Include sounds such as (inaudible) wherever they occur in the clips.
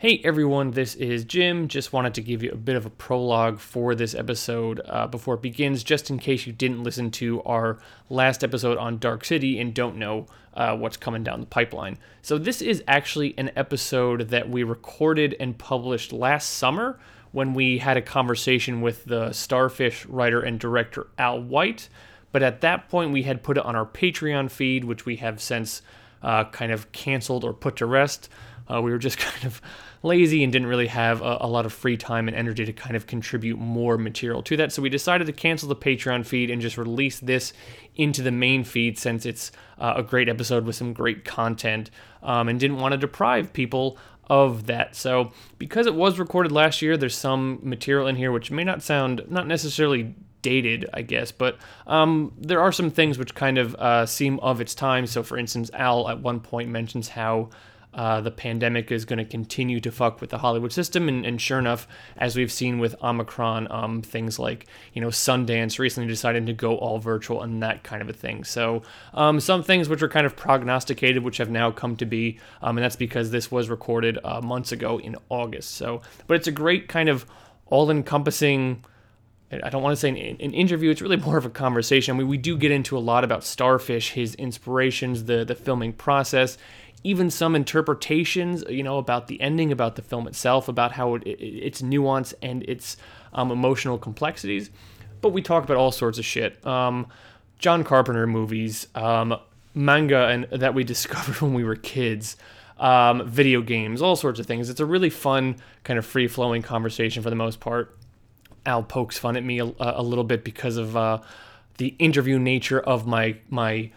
Hey everyone, this is Jim. Just wanted to give you a bit of a prologue for this episode uh, before it begins, just in case you didn't listen to our last episode on Dark City and don't know uh, what's coming down the pipeline. So, this is actually an episode that we recorded and published last summer when we had a conversation with the Starfish writer and director Al White. But at that point, we had put it on our Patreon feed, which we have since uh, kind of canceled or put to rest. Uh, we were just (laughs) kind of lazy and didn't really have a, a, lot of free time and energy to kind of contribute more material to that. So we decided to cancel the Patreon feed and just release this into the main feed since it's uh, a great episode with some great content um, and didn't want to deprive people of that. So because it was recorded last year, there's some material in here which may not sound not necessarily dated, I guess, but um, there are some things which kind of uh, seem of its time. So, for instance, Al at one point mentions how uh, the pandemic is going to continue to fuck with the Hollywood system. And, and sure enough, as we've seen with Omicron, um, things like, you know, Sundance recently decided to go all virtual and that kind of a thing. So um, some things which were kind of prognosticated, which have now come to be. Um, and that's because this was recorded uh, months ago in August. So, but it's a great kind of all encompassing. I don't want to say an, an, interview. It's really (laughs) more of a conversation. Mean, we do get into a lot about Starfish, his inspirations, the the filming process, even some interpretations, you know, about the ending, about the film itself, about how it, it, its nuance and its um, emotional complexities. But we talk about all sorts of shit. Um, John Carpenter movies, um, manga, and (laughs) that we discovered (laughs) when we were kids. Um, video games, all sorts of things. It's a really fun, kind of free flowing conversation for the most part. Al pokes fun at me a, a little bit because of uh, the interview nature of my my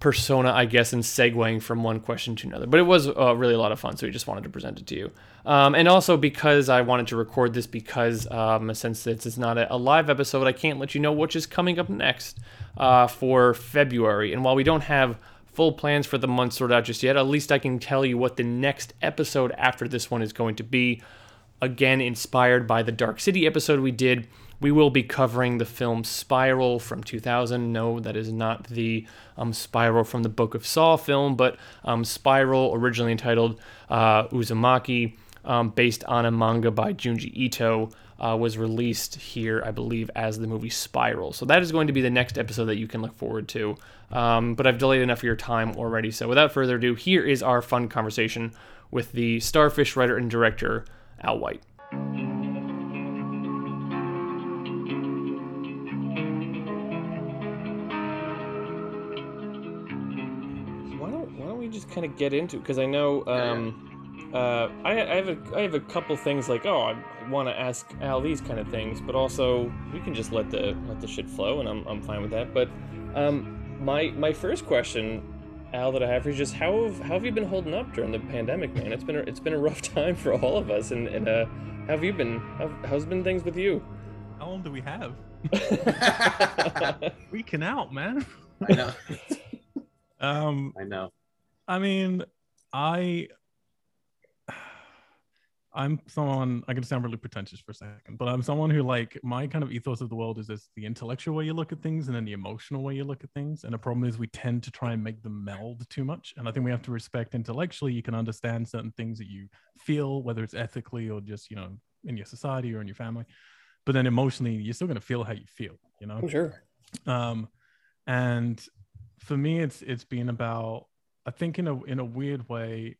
persona, I guess, and segueing from one question to another. But it was uh, really a lot of fun, so we just wanted to present it to you. Um, and also because I wanted to record this because um, since this is not a, a, live episode, I can't let you know which is coming up next uh, for February. And while we don't have full plans for the month sorted out just yet, at least I can tell you what the next episode after this one is going to be. Again, inspired by the Dark City episode we did we will be covering the film Spiral from 2000. No, that is not the um, Spiral from the Book of Saw film, but um, Spiral, originally entitled uh, Uzumaki, um, based on a manga by Junji Ito, uh, was released here, I believe, as the movie Spiral. So that is going to be the next episode that you can look forward to. Um, but I've delayed enough of your time already. So without further ado, here is our fun conversation with the Starfish writer and director, Al White. Kind of get into because I know um, uh, I, I, have a I have a couple things like oh I want to ask Al these kind of things, but also we can just let the let the shit flow, and I'm, I'm fine with that. But um, my my first question, Al, that I have for you is just how have how have you been holding up during the pandemic, man? It's been a, it's been a rough (laughs) time for all of us, and, and uh, how have you been? How, how's been things with you? How long do we have? (laughs) Freaking out, man. I know. (laughs) um, I know. I mean, I I'm someone I can sound really pretentious for a second, but I'm someone who like my kind of ethos of the world is this the intellectual way you look at things and then the emotional way you look at things. And the problem is we tend to try and make them meld too much. And I think we have to respect intellectually you can understand certain things that you feel, whether it's ethically or just, you know, in your society or in your family. But then emotionally, you're still gonna feel how you feel, you know? Sure. Um and for me it's it's been about I think in a in a weird way,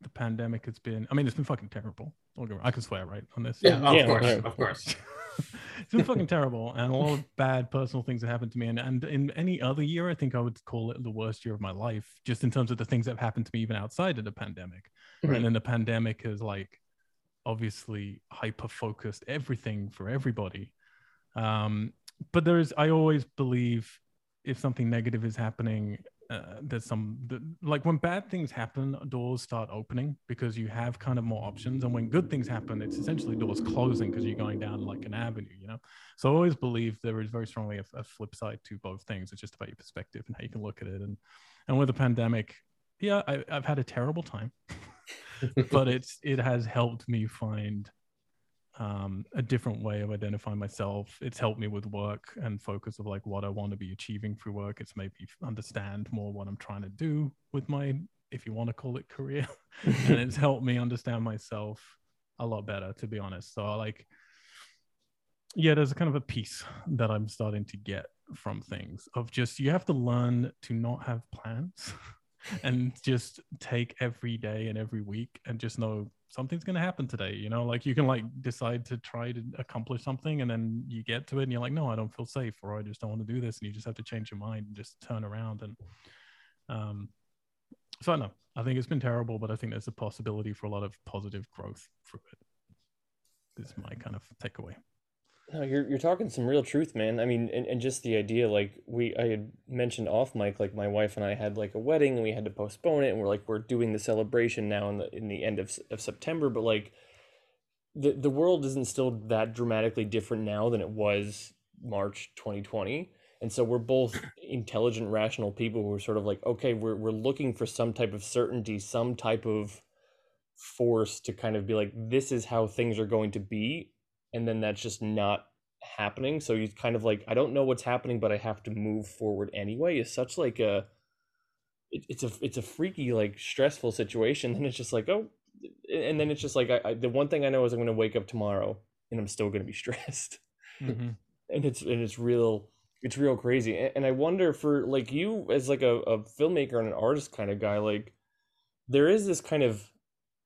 the pandemic has been. I mean, it's been fucking terrible. I can swear right on this. Yeah, yeah of course, right. of course. (laughs) it's been fucking terrible, and a lot of bad personal things have happened to me. And and in any other year, I think I would call it the worst year of my life, just in terms of the things that have happened to me even outside of the pandemic. Mm-hmm. And then the pandemic is like obviously hyper focused everything for everybody. Um, but there's, I always believe if something negative is happening uh, there's some the, like when bad things happen doors start opening because you have kind of more options. And when good things happen it's essentially doors closing because you're going down like an avenue you know? So i always believe there is very strongly a, a, flip side to both things. It's just about your perspective and how you can look at it. And and with the pandemic yeah I, i've had a terrible time (laughs) but it's it has helped me find um, a different way of identifying myself. It's helped me with work and focus of like what I want to be achieving through work. It's made me understand more what I'm trying to do with my if you want to call it career, (laughs) and it's helped me understand myself a lot better, to be honest. So like, yeah, there's a kind of a piece that I'm starting to get from things of just you have to learn to not have plans (laughs) and just take every day and every week and just know something's going to happen today you know? Like you can like decide to try to accomplish something and then you get to it and you're like no i don't feel safe or i just don't want to do this and you just have to change your mind and just turn around and um so i know. I think it's been terrible but i think there's a possibility for a lot of positive growth through it this is my kind of takeaway no, you're you're talking some real truth, man. I mean, and, and just the idea, like we I had mentioned off mic, like my wife and I had like a wedding and we had to postpone it, and we're like we're doing the celebration now in the in the end of of September, but like the the world isn't still that dramatically different now than it was March 2020. And so we're both (clears throat) intelligent, rational people who are sort of like, okay, we're we're looking for some type of certainty, some type of force to kind of be like, this is how things are going to be and then that's just not happening. So you kind of like i don't know what's happening but i have to move forward anyway. Is such like a it, it's a it's a freaky like stressful situation. (laughs) And it's just like oh and then it's just like I, I the one thing i know is i'm going to wake up tomorrow and i'm still going to be (laughs) stressed. Mm-hmm. and it's and it's real it's real crazy. And, and i wonder for like you as like a, a filmmaker and an artist kind of guy like there is this kind of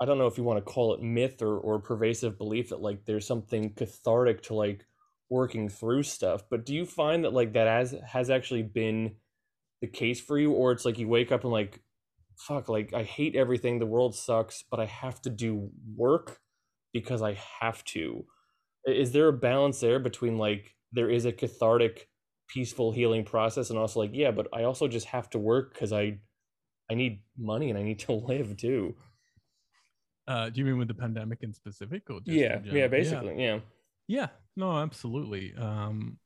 I don't know if you want to call it myth or, or pervasive belief that like there's something cathartic to like working through stuff. But do you find that like that has has actually been the case for you, or it's like you wake up and like, fuck, like I hate everything, the world sucks, but I have to do work because I have to. Is there a balance there between like there is a cathartic, peaceful healing process, and also like yeah, but I also just have to work because I I need money and I need to (laughs) live too. Uh, do you mean with the pandemic in specific, or yeah, yeah, basically, yeah. yeah, yeah, no, absolutely. Um,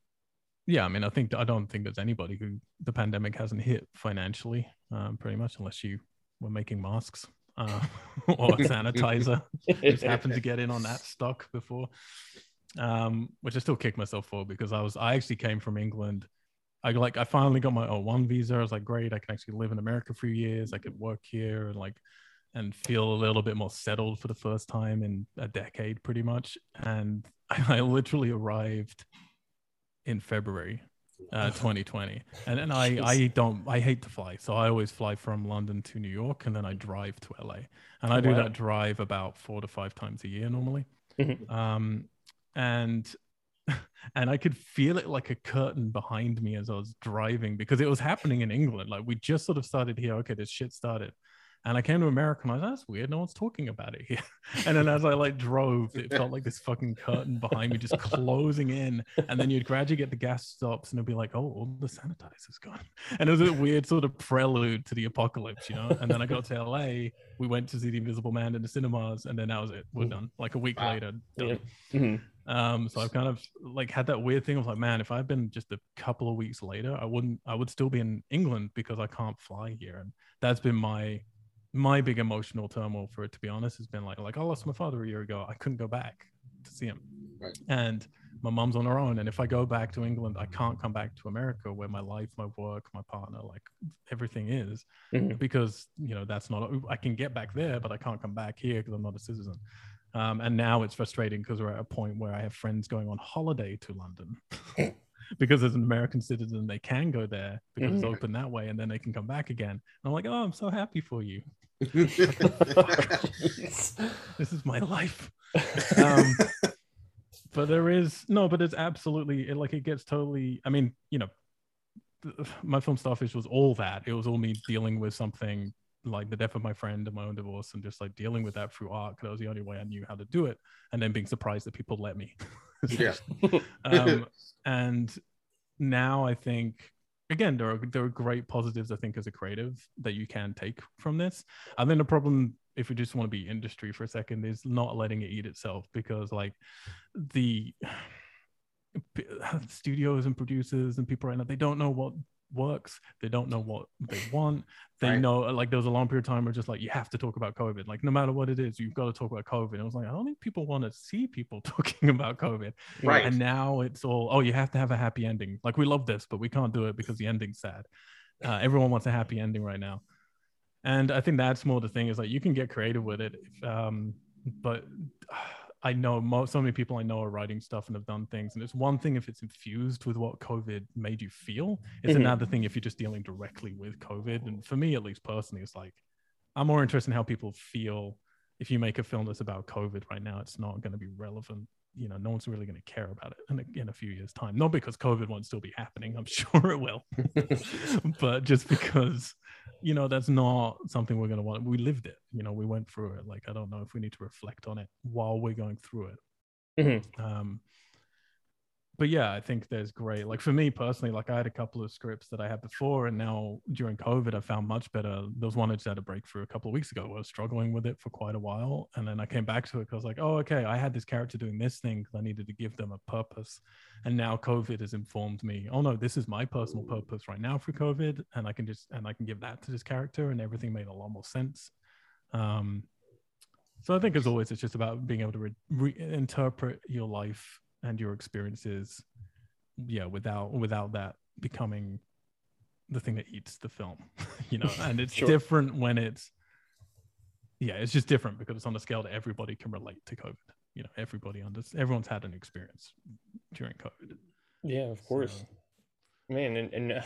yeah, I mean, I think I don't think there's anybody who the pandemic hasn't hit financially, um, pretty much, unless you were making masks uh, (laughs) or sanitizer. (laughs) just happened to get in on that stock before, um, which I still kick myself for because I was I actually came from England. I like I finally got my O1 visa. I was like, great, I can actually live in America for a few years. I could work here and like and feel a little bit more settled for the first time in a decade, pretty much. And I, (laughs) I literally arrived in February uh, (laughs) 2020 and then I, I don't i hate to fly. So i always fly from london to new york and then i drive to la and i do wow. that drive about four to five times a year normally. Mm-hmm. um, and (laughs) and i could feel it like a curtain behind me as i was driving because it was happening in england. Like we just sort of started here. Okay this shit started and I came to America and I was like, that's weird. No one's talking about it here. (laughs) And then as I like drove, it felt like this fucking curtain behind me just (laughs) closing in. And then you'd gradually get the gas stops and it'd be like, oh, all the sanitizer's gone. (laughs) And it was a weird sort of prelude to the apocalypse, you know? And then I got to LA. We went to see The Invisible Man in the cinemas. And then that was it. We're done. Like a week wow. later, done. Yeah. Mm-hmm. Um, so I've kind of like had that weird thing of like, man, if I'd been just a couple of weeks later, I wouldn't, I would still be in England because I can't fly here. And that's been my my big emotional turmoil for it, to be honest, has been like, like I lost my father a year ago. I couldn't go back to see him, right. and my mom's on her own. And if I go back to England, I can't come back to America, where my life, my work, my partner, like everything is, mm-hmm. because you know that's not. I can get back there, but I can't come back here because I'm not a citizen. Um, and now it's frustrating because we're at a point where I have friends going on holiday to London. (laughs) (laughs) because as an American citizen, they can go there because mm-hmm. it's open that way, and then they can come back again. And I'm like, oh, I'm so happy for you. This is my life. (laughs) Um, but there is no, but it's absolutely it, like it gets totally. I mean, you know, my film Starfish was all that. It was all me dealing with something like the death of my friend and my own divorce, and just like dealing with that through art. Cause That was the only way I knew how to do it, and then being surprised that people let me. (laughs) yeah. (laughs) um, and now I think again, there are there are great positives I think as a creative that you can take from this. And then the problem, if we just want to be industry for a second, is not letting it eat itself because like the (sighs) (sighs) studios and producers and people right now they don't know what works. They don't know what they want. They right. know, like, there was a long period of time where just like, you have to talk about COVID. Like, no matter what it is, you've got to talk about COVID. And I was like, I don't think people want to see people (laughs) talking about COVID. Right. And now it's all, oh, you have to have a happy ending. Like, we love this, but we can't do it because the ending's sad. Uh, everyone wants a happy ending right now. and I think that's more the thing is like you can get creative with it, if, um, but I know mo- so many people I know are writing stuff and have done things, and it's one thing if it's infused with what COVID made you feel. It's Mhm. another thing if you're just dealing directly with COVID. And for me, at least personally, it's like I'm more interested in how people feel. If you make a film that's about COVID right now, it's not going to be relevant. You know, no one's really going to care about it in a, in a few years' time. Not because COVID won't still be happening. I'm (laughs) sure it will, (laughs) but just because you know that's not something we're going to want we lived it you know we went through it like i don't know if we need to reflect on it while we're going through it Mhm. um but yeah i think there's great. Like for me personally like i had a couple of scripts that i had before and now during covid i found much better. There was one i just had a breakthrough a couple of weeks ago i was struggling with it for quite a while and then i came back to it because like oh okay i had this character doing this thing because i needed to give them a purpose and now covid has informed me oh no this is my personal purpose right now for covid and i can just and i can give that to this character and everything made a lot more sense. Um so i think as always it's just about being able to re- reinterpret your life and your experiences yeah without without that becoming the thing that eats the film (laughs) you know (laughs) and it's Sure. different when it's yeah it's just different because it's on a scale that everybody can relate to covid you know everybody under everyone's had an experience during covid Yeah, of course. So- Man, and, and uh,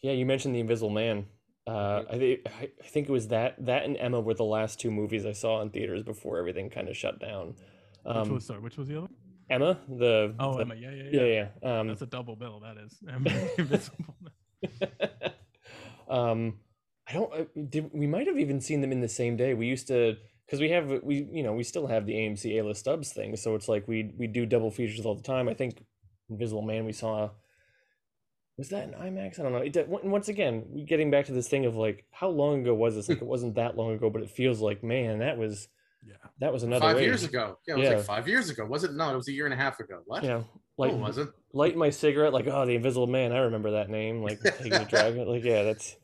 yeah, you mentioned the Invisible Man. Uh, I think I think it was that that and Emma were the last two movies I saw in theaters before everything kind of shut down. which Um, was sorry which was the other one? Emma, the oh the- emma yeah yeah yeah, yeah, yeah. Um, that's a double bill that is (laughs) Invisible (laughs) um, I don't. uh, Did we might have even seen them in the same day? We used to because we have we you know we still have the AMC A list stubs thing, so it's like we we do double features all the time. I think Invisible Man we saw. Was that in IMAX? I don't know. It, did- once again, getting back to this thing of like how long ago was this? Like it wasn't that long ago, but it feels like man, that was yeah that was another Five age. years ago. Yeah, it was Yeah. like five years ago. Was it? No, it was a year and a half ago. What? Yeah, No, like it wasn't. lighting my cigarette, like oh, the Invisible Man. I remember that name. Like taking a drag. Like yeah, that's.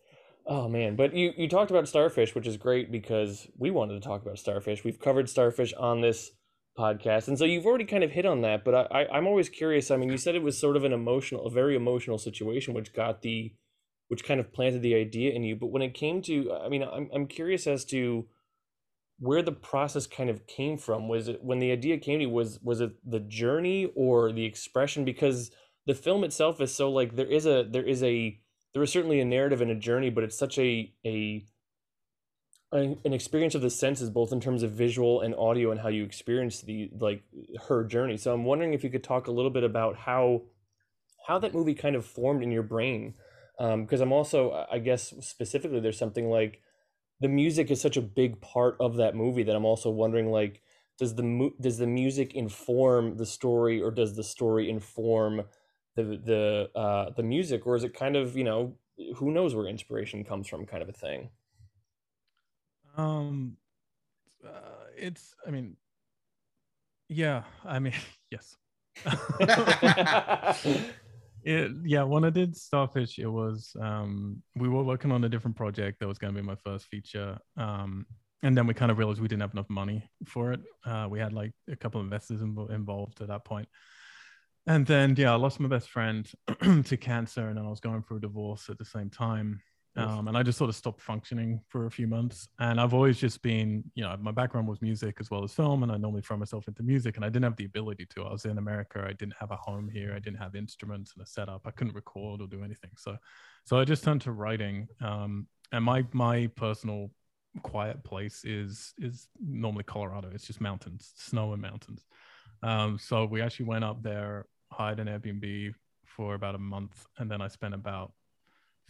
Oh man, but you you talked about Starfish, which is great because we wanted to talk about Starfish. We've covered Starfish on this podcast, and so you've already kind of hit on that. But I, I I'm always curious. I mean, you said it was sort of an emotional, a very emotional situation, which got the, which kind of planted the idea in you. But when it came to, I mean, I'm I'm curious as to where the process kind of came from. Was it when the idea came to you? Was was it the journey or the expression? Because the film itself is so like there is a there is a there is certainly a narrative and a journey, but it's such a a an experience of the senses, both in terms of visual and audio, and how you experience the like her journey. So I'm wondering if you could talk a little bit about how how that movie kind of formed in your brain, um, because I'm also I guess specifically there's something like the music is such a big part of that movie that I'm also wondering like does the mu- does the music inform the story or does the story inform the the uh the music or is it kind of you know who knows where inspiration comes from kind of a thing Um, uh, it's. I mean, yeah. I mean, (laughs) yes. (laughs) (laughs) it. Yeah. When I did Starfish, it was. Um, we were working on a different project that was going to be my first feature. Um, and then we kind of realized we didn't have enough money for it. Uh, we had like a couple of investors invo- involved at that. And then, yeah, I lost my best friend (clears throat) to cancer, and then I was going through a divorce at the same time. Um, and I just sort of stopped functioning for a few months. And I've always just been, you know, my background was music as well as film, and I normally throw myself into music, and I didn't have the ability to. I was in America, I didn't have a home here, I didn't have instruments and a setup, I couldn't record or do anything. So, so I just turned to writing. Um, and my my personal quiet place is is normally Colorado. It's just mountains, snow and mountains. Um, so we actually went up there, hired an Airbnb for about a month, and then I spent about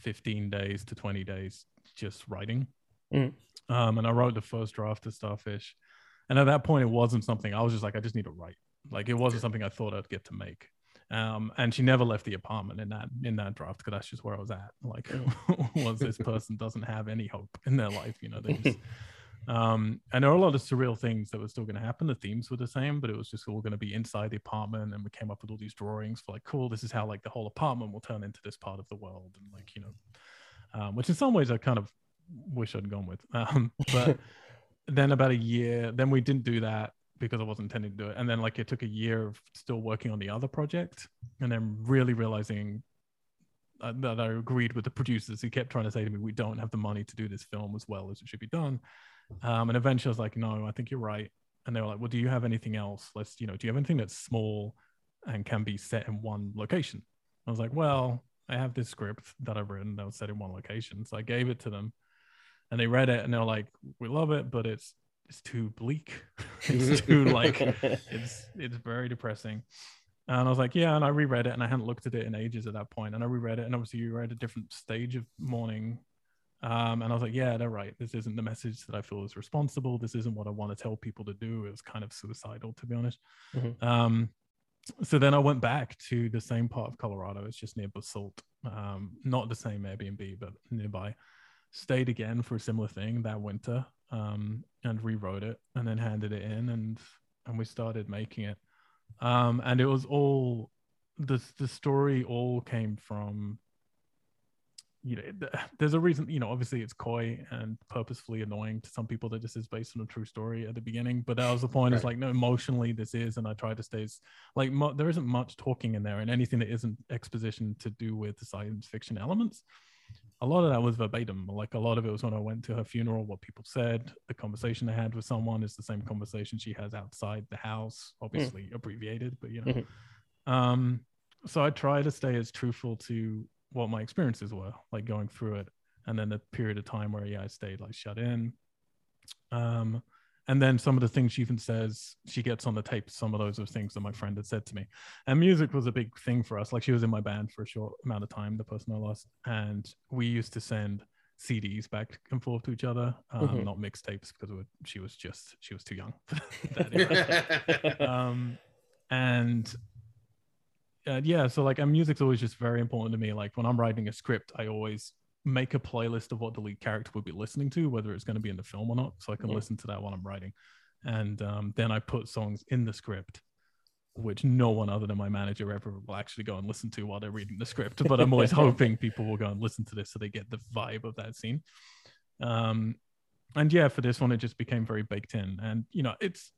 15 days to 20 days just writing. Mm. Um, and I wrote the first draft of Starfish. And at that point, it wasn't something I was just like, I just need to write. Like it wasn't something I thought I'd get to make. Um, and she never left the apartment in that in that draft because that's just where I was at. Like, was (laughs) this person doesn't have any hope in their life, you know? They just, (laughs) um, and there were a lot of surreal things that were still going to happen. The themes were the same, but it was just all going to be inside the apartment. And we came up with all these drawings for like, cool, this is how like the whole apartment will turn into this part of the world, and like you know, um, which in some ways I kind of wish I'd gone with. Um, (laughs) but then about a year, then we didn't do that because I wasn't intending to do it. And then like it took a year of still working on the other project, and then really realizing uh, that I agreed with the producers who kept trying to say to me, "We don't have the money to do this film as well as it should be done." Um, and eventually, I was like, "No, I think you're right." And they were like, "Well, do you have anything else? Let's, you know, do you have anything that's small and can be set in one location?" I was like, "Well, I have this script that I've written that was set in one location." So I gave it to them, and they read it, and they're like, "We love it, but it's it's too bleak. (laughs) it's too like (laughs) it's it's very depressing." And I was like, yeah. And I reread it and I hadn't looked at it in ages at that point. And I reread it. And obviously, you were at a different stage of mourning. Um, and I was like, yeah, they're right. This isn't the message that I feel is responsible. This isn't what I want to tell people to do. It was kind of suicidal, to be honest. Mhm. Um, so then I went back to the same part of Colorado. It's just near Basalt. Um, not the same Airbnb, but nearby. Stayed again for a similar thing that winter um, and rewrote it and then handed it in and and we started making it um and it was all the the story all came from you know there's a reason you know obviously it's coy and purposefully annoying to some people that this is based on a true story at the beginning but that was the point it's Right. like no emotionally this is and i try to stay like mo- there isn't much talking in there and anything that isn't exposition to do with the science fiction elements a lot of that was verbatim like a lot of it was when i went to her funeral what people said the conversation i had with someone is the same conversation she has outside the house obviously abbreviated but you know Mhm. um so i try to stay as truthful to what my experiences were like going through it. And then the period of time where yeah i stayed like shut in. Um and then some of the things she even says she gets on the tape some of those are things that my friend had said to me. And music was a big thing for us. Like she was in my band for a short amount of time the person i lost. And we used to send cds back and forth to each other um, Mhm. not mixtapes because she was just she was too young for (laughs) that era. (laughs) Um and uh, yeah so like and music's always just very important to me. Like when i'm writing a script i always make a playlist of what the lead character would be listening to whether it's going to be in the film or not so i can Mhm. listen to that while i'm writing. And um, then i put songs in the script which no one other than my manager ever will actually go and listen to while they're reading the script but i'm always (laughs) hoping people will go and listen to this so they get the vibe of that scene. Um and yeah for this one it just became very baked in. And you know it's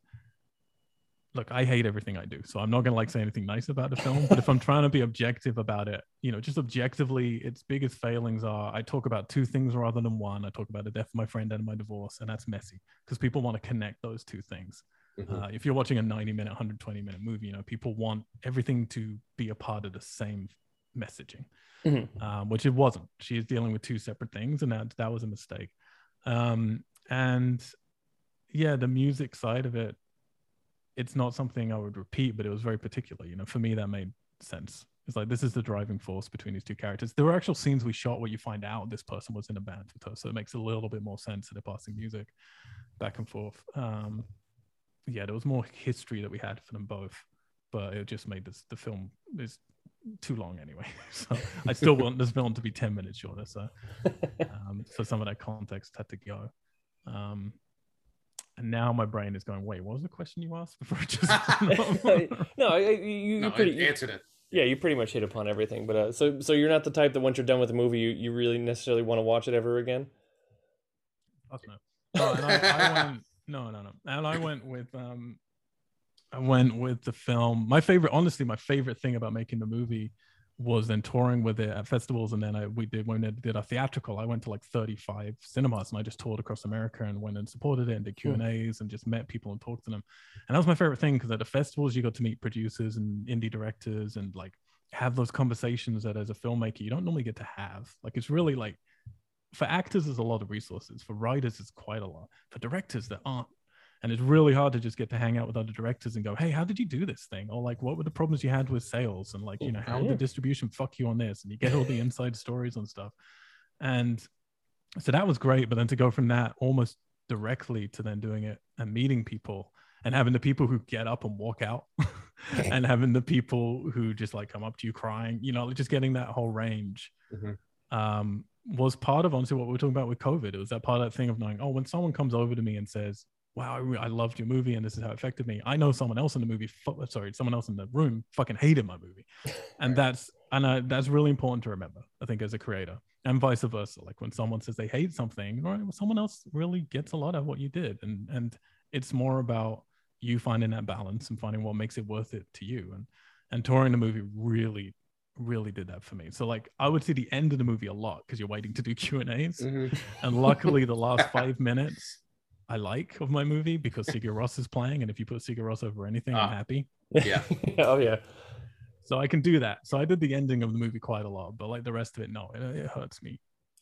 look i hate everything i do so i'm not going to like say anything nice about the film but if i'm (laughs) trying to be objective about it you know just objectively its biggest failings are i talk about two things rather than one i talk about the death of my friend and my divorce and that's messy because people want to connect those two things Mhm. uh, if you're watching a 90 minute 120 minute movie you know people want everything to be a part of the same messaging Mhm. um, which it wasn't she is dealing with two separate things and that that was a mistake um, and yeah the music side of it it's not something i would repeat but it was very particular you know for me that made sense it's like this is the driving force between these two characters there were actual scenes we shot where you find out this person was in a band with her so it makes a little bit more sense in the passing music back and forth um, yeah, there was more history that we had for them both, but it just made this the film is too long anyway. (laughs) So I still want this film to be ten minutes shorter. So (laughs) um, so some of that context had to go. Um, and now my brain is going, wait, what was the question you asked before? I just (laughs) (laughs) no, I- I- you, you no, pretty, I you- answered it. yeah, you pretty much hit upon everything. But uh, so, so you're not the type that once you're done with a movie, you, you really necessarily want to watch it ever again. Fuck no. No, and I, I went, no, no, no. And I went with um I went with the film. My favorite, honestly, my favorite thing about making the movie was then touring with it at festivals. And then I we did when we did a theatrical, I went to like 35 cinemas and I just toured across America and went and supported it and did hmm. Q and A's and just met people and talked to them. And that was my favorite thing because at the festivals you got to meet producers and indie directors and like have those conversations that as a filmmaker you don't normally get to have. Like it's really like for actors there's a lot of resources for writers it's quite a lot for directors there aren't and it's really hard to just get to hang out with other directors and go hey how did you do this thing? Or like what were the problems you had with sales? And like you know how did distribution fuck you on this? And you get all the (laughs) inside stories and stuff. And so that was great but then to go from that almost directly to then doing it and meeting people and having the people who get up and walk out (laughs) and having the people who just like come up to you crying you know just getting that whole range Mhm. um, was part of honestly what we were talking about with COVID. It was that part of that thing of knowing, oh, when someone comes over to me and says, "Wow, I, I loved your movie and this is how it affected me," I know someone else in the movie, fu- sorry, someone else in the room fucking hated my movie, (laughs) and that's and uh, that's really important to remember. I think as a creator, and vice versa. Like when someone says they hate something, right? Well, someone else really gets a lot of what you did, and and it's more about you finding that balance and finding what makes it worth it to you. And and touring the movie really really did that for me. So like I would see the end of the movie a lot because you're waiting to do (laughs) Q and A's, Mhm. and luckily the (laughs) last five minutes I like of my movie because (laughs) Sigur Rós is playing, and if you put Sigur Rós over anything, I'm Ah. happy. Yeah. (laughs) oh yeah. So I can do that. So I did the ending of the movie quite a lot, but like the rest of it, no, it, it hurts me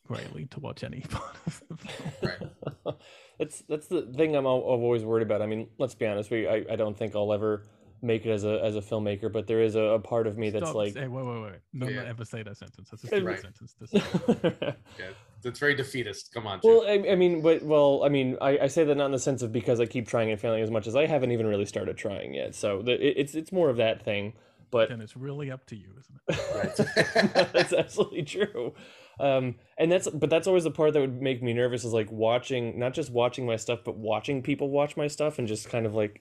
greatly to watch any (laughs) part of the film. Right. that's that's the thing I'm, I'm always worried about. I mean, let's be honest. We I, I don't think I'll ever make it as a as a filmmaker, but there is a, a part of me that's like. hey, wait, wait, wait. No, Yeah. not ever say that sentence. That's a stupid Right. sentence. To (laughs) say. Yeah. That's very defeatist. Come on, Jim. well, I, I mean, but well, I mean, I, I say that not in the sense of because I keep trying and failing as much as I haven't even really started trying yet. So the, it, it's it's more of that thing. But then it's really up to you, isn't it? right. (laughs) (laughs) that's absolutely true. Um, and that's but that's always the part that would make me nervous is like watching not just watching my stuff, but watching people watch my stuff and just kind of like, "Er,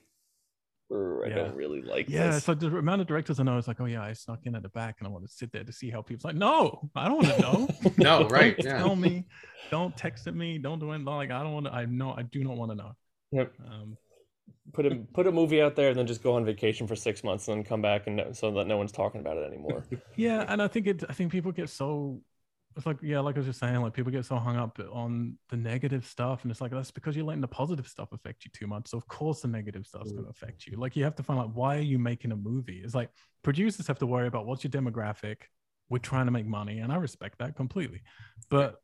I Yeah. don't really like Yeah, this. it's like the amount of directors I know is like, oh yeah, I snuck in at the back and I want to sit there to see how people's like, no, I don't want to know. (laughs) No, right, Don't yeah. Tell me, don't text at me, don't do anything. Like I don't want to. I know, I do not want to know. Yep. Um, Put a put a movie out there and then just go on vacation for six months and then come back and no, so that no one's talking about it anymore. (laughs) yeah, and I think it. I think people get so. It's like yeah, like I was just saying, like people get so hung up on the negative stuff, and it's like that's because you're letting the positive stuff affect you too much. So of course the negative stuff's going to mm-hmm. affect you. Like you have to find out why are you making a movie. It's like producers have to worry about what's your demographic. We're trying to make money, and I respect that completely. But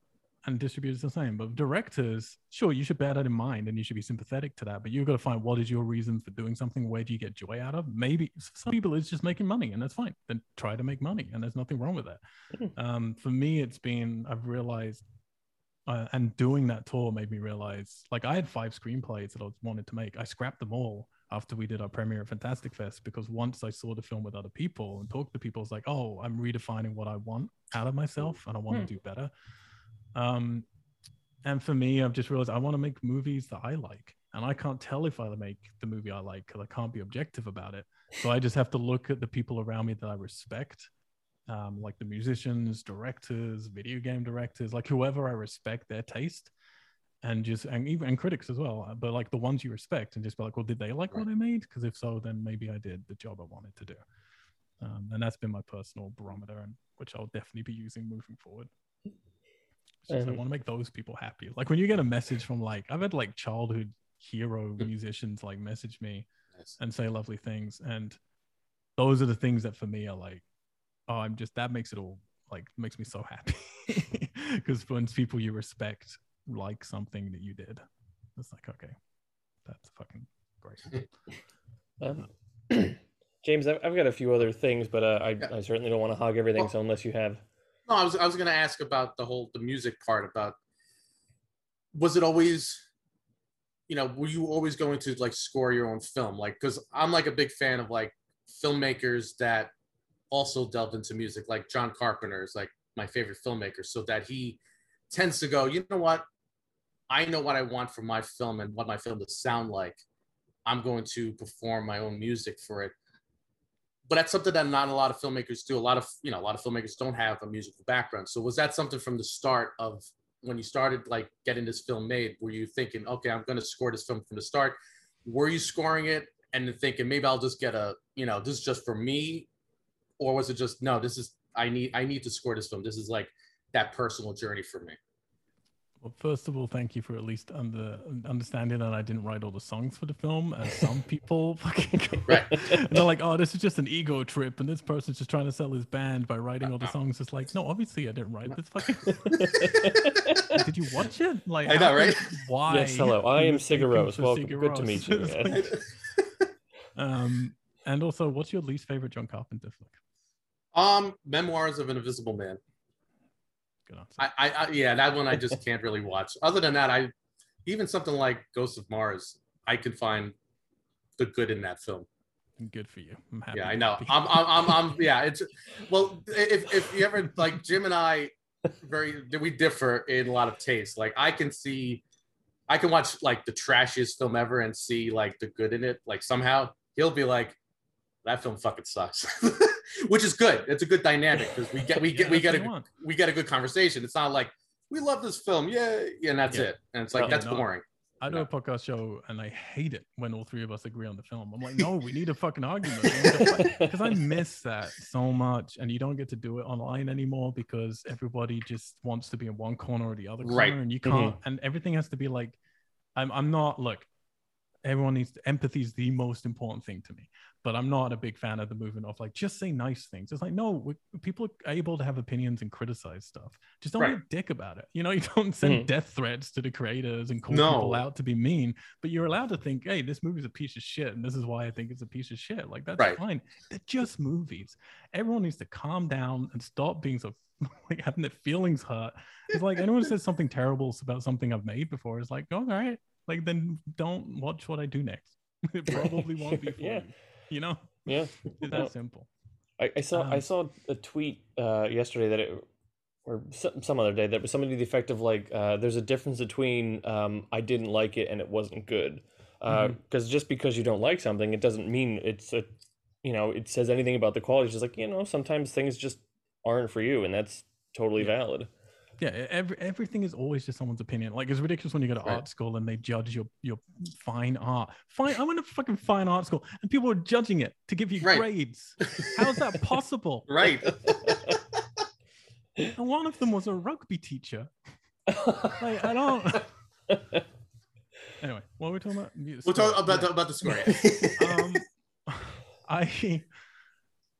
and distributors the same. But directors, sure, you should bear that in mind and you should be sympathetic to that. But you've got to find what is your reason for doing something. Where do you get joy out of? Maybe some people it's just making money, and that's fine. Then try to make money, and there's nothing wrong with that. Um, for me, it's been I've realized, uh, and doing that tour made me realize. Like I had five screenplays that I wanted to make. I scrapped them all after we did our premiere at Fantastic Fest because once I saw the film with other people and talked to people, it's like, oh, I'm redefining what I want out of myself, and I want Hmm. to do better. Um, and for me, I've just realized I want to make movies that I like, and I can't tell if I make the movie I like because I can't be objective about it. So I just have to look at the people around me that I respect, um, like the musicians, directors, video game directors, like whoever I respect their taste, and just and even and critics as well. But like the ones you respect, and just be like, well, did they like what I made? Because if so, then maybe I did the job I wanted to do. Um, and that's been my personal barometer, and which I'll definitely be using moving forward. It's just, I Um, want to make those people happy. Like when you get a message from like I've had like childhood hero Hmm. musicians like message me Nice. and say lovely things, and those are the things that for me are like, oh, I'm just that makes it all like makes me so happy (laughs) because when people you respect like something that you did, it's like okay, that's fucking great. (laughs) Um, (clears throat) James, I've, I've got a few other things, but uh, I, Yeah. I certainly don't want to hog everything. Well- so unless you have, No, I was I was gonna ask about the whole the music part about was it always you know, were you always going to like score your own film? Like because I'm like a big fan of like filmmakers that also delved into music, like John Carpenter is like my favorite filmmaker, so that he tends to go, you know what? I know what I want from my film and what my film to sound like. I'm going to perform my own music for it but that's something that not a lot of filmmakers do. A lot of you know, a lot of filmmakers don't have a musical background. So was that something from the start of when you started like getting this film made? Were you thinking, okay, I'm going to score this film from the start? Were you scoring it and thinking maybe I'll just get a you know this is just for me, or was it just no, this is I need I need to score this film. This is like that personal journey for me. Well, first of all, thank you for at least under understanding that I didn't write all the songs for the film, as some (laughs) people fucking. Right. They're like, "Oh, this is just an ego trip, and this person's just trying to sell his band by writing all the songs." It's like, no, obviously I didn't write this fucking. (laughs) (laughs) Did you watch it? Like, I how know, right? Why? Yes, hello, I am were thinking Sigur Welcome. Sigur Good to meet you, It's yeah. like- um, and also, what's your least favorite John Carpenter flick? um, Memoirs of an Invisible Man. Good answer. I, I, I yeah, that one I just can't really watch. Other than that, I even something like Ghost of Mars, I can find the good in that film. Good for you. I'm happy. Yeah, I know. I'm, I'm, I'm, I'm yeah. It's well, if if you ever like Jim and I, very we differ in a lot of taste. Like I can see, I can watch like the trashiest film ever and see like the good in it. Like somehow he'll be like, that film fucking sucks, (laughs) which is good. It's a good dynamic because we get we Yeah, get we get a we get a good conversation. It's not like we love this film, yeah, and that's Yeah. it. And it's like Yeah, that's no. boring. I do Yeah. a podcast show and I hate it when all three of us agree on the film. I'm like, (laughs) no, we need a fucking argument. Because I miss that so much. And you don't get to do it online anymore because everybody just wants to be in one corner or the other corner. Right. And you mm-hmm. can't, and everything has to be like, I'm, I'm not, look, everyone needs to, empathy is the most important thing to me. But I'm not a big fan of the movement of like, just say nice things. It's like, no, people are able to have opinions and criticize stuff. Just don't be a dick about it. You know, (laughs) you don't send Mhm. death threats to the creators and call No. people out to be mean, but you're allowed to think, hey, this movie's a piece of shit, and this is why I think it's a piece of shit. Like that's Right. fine. They're just movies. Everyone needs to calm down and stop being so (laughs) like having their feelings hurt. It's like anyone says something terrible about something I've made before. It's like, oh, all right, like then don't watch what I do next. (laughs) it probably won't be for Yeah. (laughs) you. Know, yeah. (laughs) it's that simple. I, I saw I Um, saw a tweet uh, yesterday that it or some, some other day that was something to the effect of like uh, there's a difference between um, I didn't like it and it wasn't good because Mhm. just because you don't like something it doesn't mean it's a you know it says anything about the quality it's just like you know sometimes things just aren't for you and that's totally Yeah. valid Yeah, every, everything is always just someone's opinion. Like it's ridiculous when you go to Right. art school and they judge your your fine art. Fine, I went to fucking fine art school and people were judging it to give you Right. grades. (laughs) How's that possible? Right. (laughs) And one of them was a rugby teacher. Like I don't. (laughs) Anyway, what were we talking about? Mu- We'll talk score. about about the score. um, I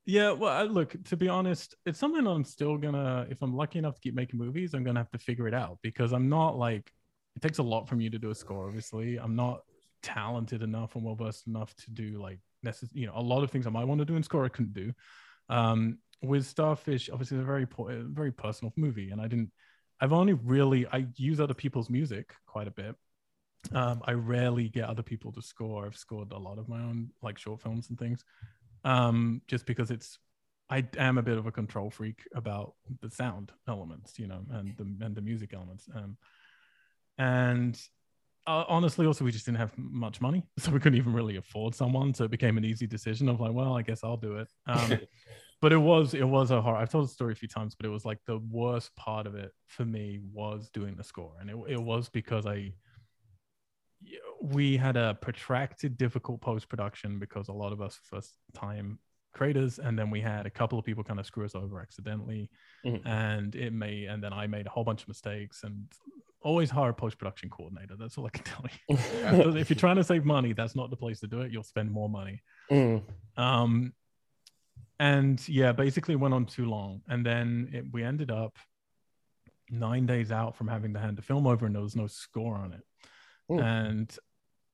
yeah, well, I, look to be honest, it's something I'm still gonna. If I'm lucky enough to keep making movies, I'm gonna have to figure it out because I'm not like. It takes a lot from you to do a score. Obviously, I'm not talented enough and well versed enough to do like necess- You know, a lot of things I might want to do in score I couldn't do. Um, with Starfish, obviously, it's a very po- very personal movie, and I didn't. I've only really I use other people's music quite a bit. Um, I rarely get other people to score. I've scored a lot of my own like short films and things, um, just because it's. I am a bit of a control freak about the sound elements, you know, and the and the music elements. Um, and uh, honestly, also we just didn't have much money, (laughs) so we couldn't even really afford someone. So it became an easy decision of like, well, I guess I'll do it. Um, (laughs) but it was it was a horror. I've told the story a few times, but it was like the worst part of it for me was doing the score, and it it was because I we had a protracted, difficult post production because a lot of us first time creators, and then we had a couple of people kind of screw us over accidentally, Mhm. and it may and then I made a whole bunch of mistakes and always hire a post production coordinator. That's all I can tell you. (laughs) (laughs) If you're trying to save money, that's not the place to do it. You'll spend more money. Mm. Um, and yeah, basically went on too long, and then it, we ended up nine days out from having to hand the film over, and there was no score on it. Hmm. And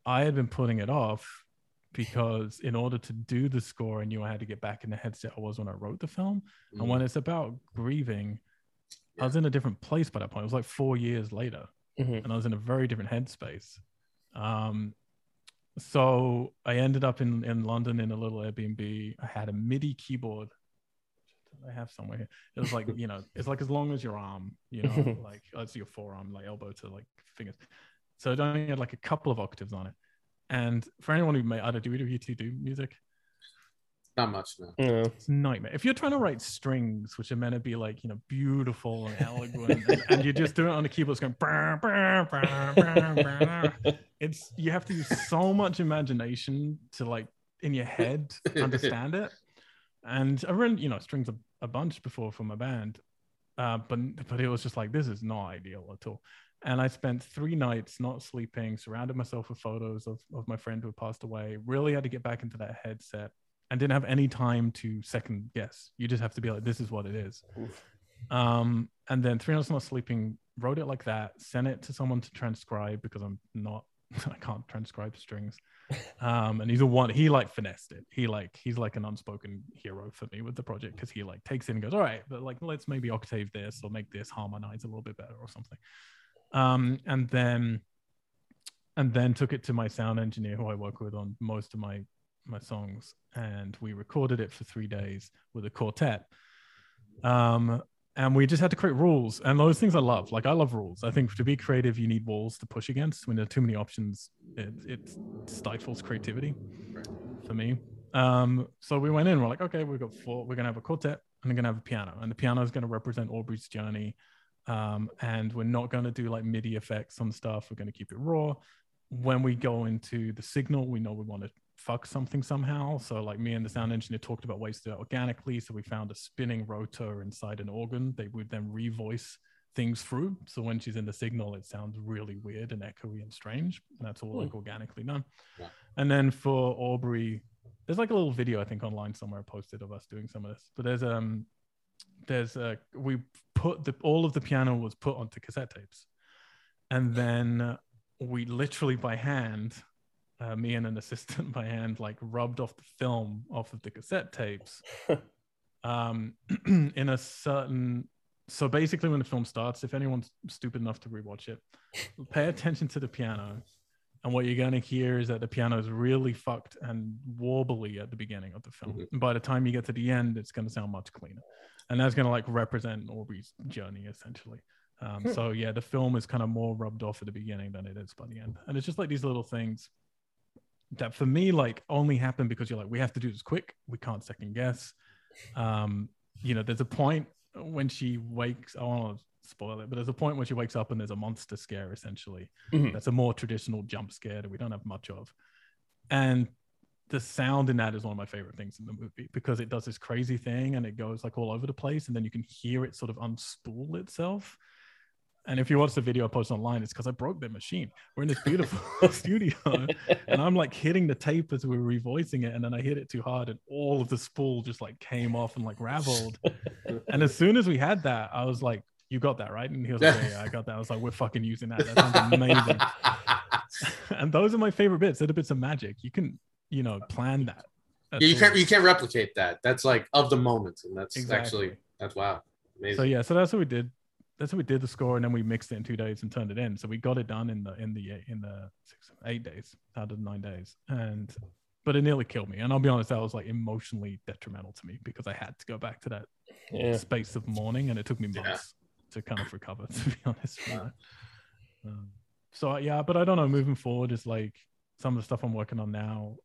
I had been putting it off because in order to do the score, I knew I had to get back in the headset I was when I wrote the film. And when it's about grieving, I was in a different place by that point. It was like four years later Mhm. and I was in a very different headspace. Um, so I ended up in in London in a little Airbnb. I had a MIDI keyboard. I have somewhere here. It was like (laughs) you know, it's like as long as your arm, you know, (laughs) like that's your forearm, like elbow to like fingers. So it only had like a couple of octaves on it. And for anyone who may, I don't do either of you two do music. Not much, no. No. It's a nightmare. If you're trying to write strings, which are meant to be like, you know, beautiful and eloquent, and, and you just do it on the keyboard, it's going, brr, brr, brr, brr, brr. it's, you have to use so much imagination to like in your head (laughs) understand it. And I've written, you know, strings a, a bunch before for my band, uh, but but it was just like this is not ideal at all. And I spent three nights not sleeping, surrounded myself with photos of, of my friend who had passed away. Really had to get back into that headset and didn't have any time to second guess. You just have to be like, this is what it is. Oof. Um, and then three nights not sleeping, wrote it like that, sent it to someone to transcribe because I'm not, (laughs) I can't transcribe strings. Um, and he's a one, he like finessed it. He like, he's like an unspoken hero for me with the project because he like takes it and goes, all right, but like, let's maybe octave this or make this harmonize a little bit better or something. Um, and then, and then took it to my sound engineer who I work with on most of my my songs. And we recorded it for three days with a quartet. Um and we just had to create rules. And those things i love. Like i love rules. I think to be creative you need walls to push against when there are too many options. It, it stifles creativity for me. Um so we went in. We're like okay we've got four we're gonna have a quartet and we're gonna have a piano. And the piano is going to represent aubrey's journey um and we're not going to do like midi effects on stuff we're going to keep it raw when we go into the signal, we know we want to fuck something somehow. So like me and the sound engineer talked about ways to do it organically. So we found a spinning rotor inside an organ. They would then revoice things through. So when she's in the signal, it sounds really weird and echoey and strange. And that's all like organically done. Yeah. And then for Aubrey, there's like a little video I think online somewhere posted of us doing some of this. But there's um there's a we put the all of the piano was put onto cassette tapes. And then we literally by hand uh, me and an assistant by hand like rubbed off the film off of the cassette tapes (laughs) um, (clears throat) in a certain so basically when the film starts if anyone's stupid enough to rewatch it pay attention to the piano and what you're going to hear is that the piano is really fucked and warbly at the beginning of the film. Mhm. and by the time you get to the end it's going to sound much cleaner. And that's going to like represent aubrey's journey essentially. Um, Hmm. so yeah the film is kind of more rubbed off at the beginning than it is by the end. And it's just like these little things that for me like only happen because you're like we have to do this quick. We can't second guess. Um you know there's a point when she wakes i want to spoil it but there's a point where she wakes up and there's a monster scare essentially Mhm. that's a more traditional jump scare that we don't have much of and the sound in that is one of my favorite things in the movie because it does this crazy thing and it goes like all over the place and then you can hear it sort of unspool itself and if you watch the video I posted online, it's because I broke the machine. We're in this beautiful (laughs) (laughs) studio, and I'm like hitting the tape as we were revoicing it, and then I hit it too hard, and all of the spool just like came off and like raveled. (laughs) and as soon as we had that, I was like, "You got that right?" And he was like, "Yeah, yeah I got that." I was like, "We're fucking using that. That sounds amazing." (laughs) and those are my favorite bits. They're the bits of magic. You can, you know, plan that. That's yeah, you can't you can't replicate that. That's like of the moment, and that's Exactly. actually that's wow, amazing. So yeah, so that's what we did. That's what we did the score, and then we mixed it in two days and turned it in. So we got it done in the in the in the six eight days out of nine days, and but it nearly killed me. And I'll be honest, that was like emotionally detrimental to me because I had to go back to that Yeah. space of mourning, and it took me Yeah. months to kind of recover. (laughs) To be honest. Um, so yeah, but I don't know. Moving forward is like some of the stuff I'm working on now.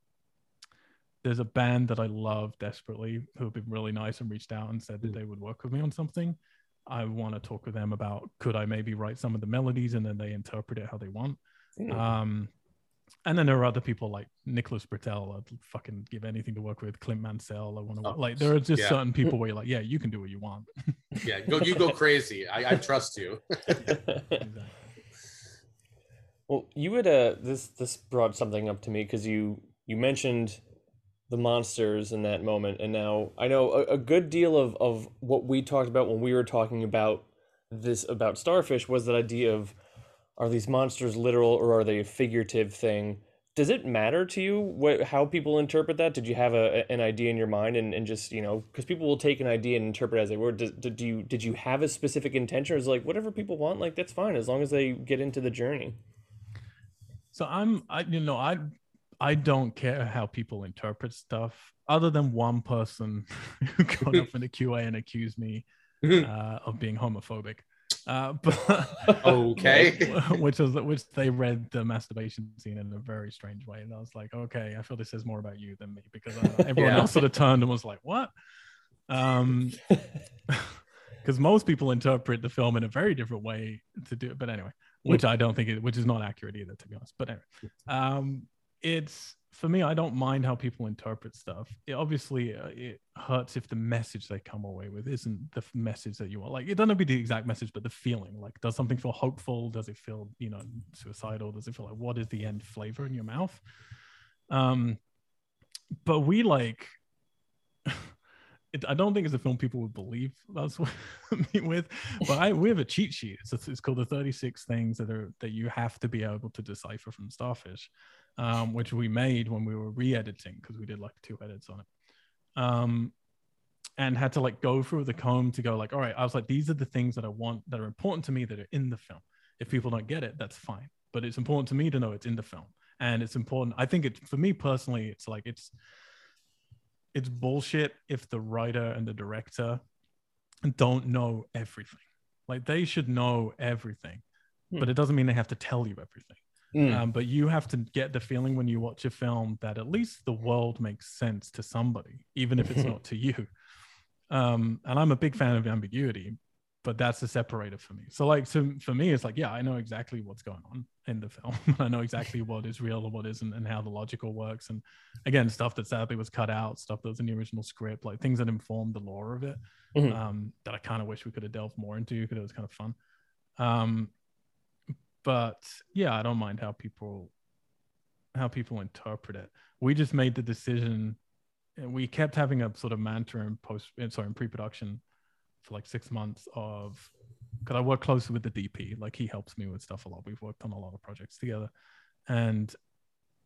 There's a band that I love desperately who have been really nice and reached out and said that Mm. they would work with me on something. I want to talk with them about could I maybe write some of the melodies and then they interpret it how they want. Mm. Um, and then there are other people like Nicholas Britell. I'd fucking give anything to work with. Clint Mansell. I want to Oh, like. There are just yeah. certain people (laughs) where you're like, yeah, you can do what you want. (laughs) yeah, go you go crazy. I, I trust you. (laughs) Exactly. Well, you had uh this this brought something up to me because you you mentioned the monsters in that moment, and now I know a, a good deal of of what we talked about when we were talking about this about starfish was that idea of are these monsters literal or are they a figurative thing? Does it matter to you what how people interpret that? Did you have a, an idea in your mind and, and just you know because people will take an idea and interpret it as they were. Did, did you did you have a specific intention or is like whatever people want like that's fine as long as they get into the journey? So I'm, I you know, I I don't care how people interpret stuff, other than one person (laughs) who got up (laughs) in the QA and accused me (laughs) uh, of being homophobic. Uh, (laughs) but Okay. (laughs) which was which they read the masturbation scene in a very strange way, and I was like, okay, I feel this says more about you than me because uh, (laughs) everyone Yeah. else sort of turned and was like, what? Um, because most people interpret the film in a very different way to do it. But anyway, which I don't think it, which is not accurate either, to be honest. But anyway, um, it's for me. I don't mind how people interpret stuff. It obviously uh, it hurts if the message they come away with isn't the f- message that you want. Like it doesn't be the exact message, but the feeling. Like, does something feel hopeful? Does it feel you know suicidal? Does it feel like what is the end flavor in your mouth? Um, but we like (laughs) it, I don't think it's a film people would believe us (laughs) with, but I we have a cheat sheet. It's, it's called the 36 things that are that you have to be able to decipher from Starfish, um, which we made when we were re-editing because we did like two edits on it, um, and had to like go through the comb to go like, all right, I was like, these are the things that I want that are important to me that are in the film. If people don't get it, that's fine, but it's important to me to know it's in the film, and it's important. I think it for me personally, it's like it's it's bullshit if the writer and the director don't know everything. Like they should know everything, Hmm. but it doesn't mean they have to tell you everything. Mm. Um, but you have to get the feeling when you watch a film that at least the world makes sense to somebody, even if it's (laughs) not to you. Um, and I'm a big fan of ambiguity, but that's the separator for me. So like so for me, it's like, yeah, I know exactly what's going on in the film. (laughs) I know exactly what is real and what isn't and how the logical works. And again, stuff that sadly was cut out, stuff that was in the original script, like things that informed the lore of it. Mhm. Um, that I kind of wish we could have delved more into because it was kind of fun. Um, but yeah, I don't mind how people how people interpret it. We just made the decision and we kept having a sort of mantra in post sorry in pre-production for like six months of because I work closely with the DP. Like he helps me with stuff a lot. We've worked on a lot of projects together. And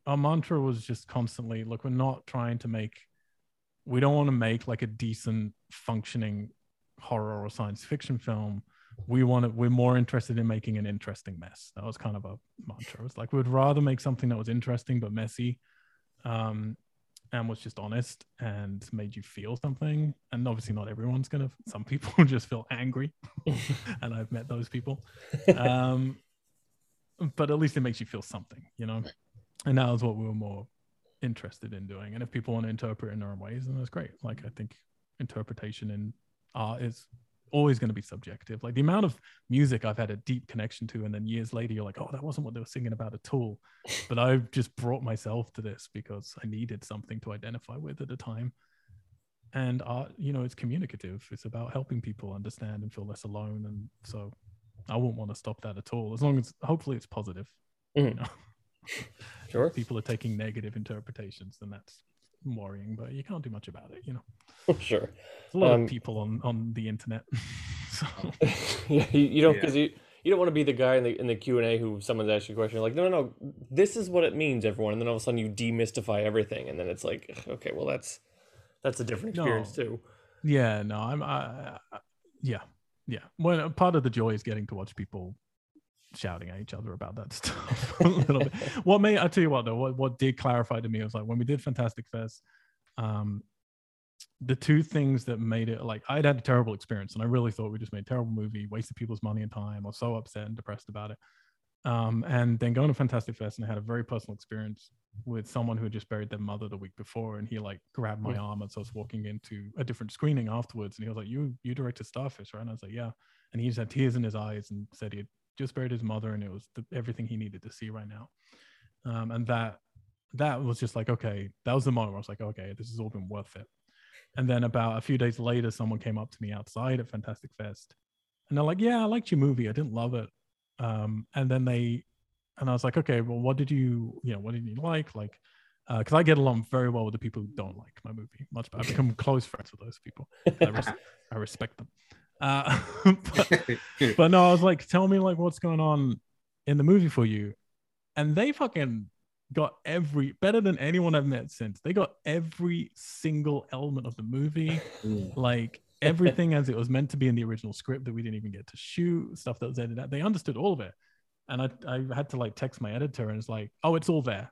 our mantra was just constantly look, we're not trying to make we don't want to make like a decent functioning horror or science fiction film we want to we're more interested in making an interesting mess. That was kind of a mantra. It's like we'd rather make something that was interesting but messy um and was just honest and made you feel something. And obviously not everyone's gonna some people (laughs) just feel angry. (laughs) And i've met those people. Um but at least it makes you feel something you know? And that was what we were more interested in doing. And if people want to interpret in their own ways then that's great. Like i think interpretation in art is always going to be subjective. Like the amount of music i've had a deep connection to and then years later you're like oh that wasn't what they were singing about at all. But i've just brought myself to this because i needed something to identify with at the time. And art you know it's communicative. It's about helping people understand and feel less alone. And so i wouldn't want to stop that at all as long as hopefully it's positive you Mhm. know? Sure. if people are taking negative interpretations then that's worrying but you can't do much about it you know (laughs) sure. There's a lot Um, of people on on the internet (laughs) so (laughs) yeah, you, you don't Yeah. because you you don't want to be the guy in the in the Q and A who someone's asked you a question like no no no this is what it means everyone and then all of a sudden you demystify everything and then it's like okay well that's that's a different experience No. too. Yeah, no, I'm. I, I, yeah, yeah. Well, part of the joy is getting to watch people shouting at each other about that (laughs) stuff a little bit. What may I tell you what though? What what did clarify to me was like when we did Fantastic Fest, um, the two things that made it like I'd had a terrible experience and I really thought we just made a terrible movie, wasted people's money and time. I was so upset and depressed about it. Um, and then going to Fantastic Fest and I had a very personal experience with someone who had just buried their mother the week before, and he like grabbed my arm as I was walking into a different screening afterwards, and he was like, "You you directed Starfish, right?" And I was like, "Yeah," and he just had tears in his eyes and said he had just buried his mother, and it was the, everything he needed to see right now. Um, and that that was just like, okay, that was the moment where I was like, okay, this has all been worth it. And then about a few days later, someone came up to me outside at Fantastic Fest, and they're like, "Yeah, I liked your movie. I didn't love it." Um, and then they, and I was like, "Okay, well, what did you, you know, what did you like?" Like, because I get along very well with the people who don't like my movie. Much, I've become (laughs) close friends with those people. I, res- I respect them. Uh, (laughs) but, (laughs) but no, I was like, "Tell me like what's going on in the movie for you," and they fucking got every better than anyone I've met since. They got every single element of the movie Mm. like everything as it was meant to be in the original script that we didn't even get to shoot, stuff that was edited out. They understood all of it. And I, I had to like text my editor and it's like, oh, it's all there.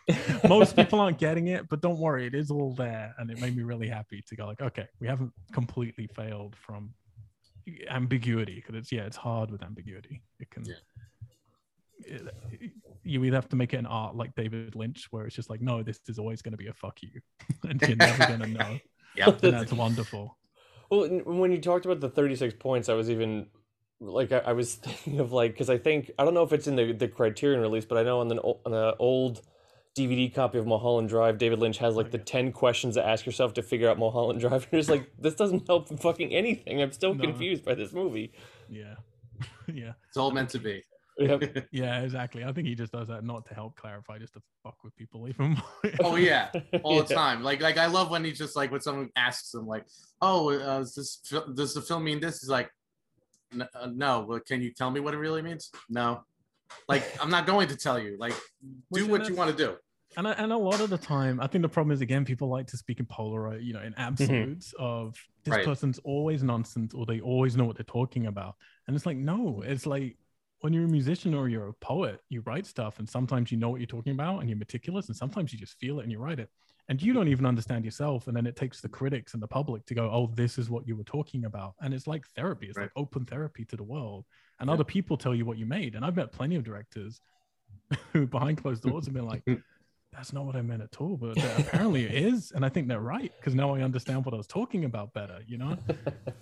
(laughs) Most people aren't getting it, but don't worry, it is all there. And it made me really happy to go like, okay, we haven't completely failed from ambiguity because it's yeah, it's hard with ambiguity. It can Yeah. it- you either have to make it an art like David Lynch, where it's just like, no, this is always going to be a fuck you, (laughs) and you're never going to know. (laughs) yeah And that's wonderful. Well, when you talked about the 36 points, I was even like, I, I was (laughs) thinking of like, because I think, I don't know if it's in the, the Criterion release, but I know on the, on the old DVD copy of Mulholland Drive, David Lynch has like the 10 questions to ask yourself to figure out Mulholland (laughs) Drive. You're just like, this doesn't help fucking anything. I'm still No. confused by this movie. Yeah. (laughs) yeah. It's all meant to be. Yep. (laughs) Yeah, exactly. I think he just does that not to help clarify, just to fuck with people even more. Oh yeah, all the time. Like like I love when he's just like when someone asks him like, "Oh, uh, is this fil- does the film mean this?" He's like, "N- uh, "No." Well, can you tell me what it really means? No. Like I'm not going to tell you. Like do what you want to do. and I, and a lot of the time, I think the problem is again, people like to speak in polar, you know, in mm-hmm. absolutes of this Right. person's always nonsense or they always know what they're talking about. And it's like, no, it's like when you're a musician or you're a poet, you write stuff, and sometimes you know what you're talking about and you're meticulous, and sometimes you just feel it and you write it. And you don't even understand yourself. And then it takes the critics and the public to go, oh, this is what you were talking about. And it's like therapy, it's Right. like open therapy to the world. And Yeah. other people tell you what you made. And I've met plenty of directors (laughs) who behind closed doors have been like, (laughs) that's not what I meant at all. But apparently it is. And I think they're right because now I understand what I was talking about better, you know? (laughs)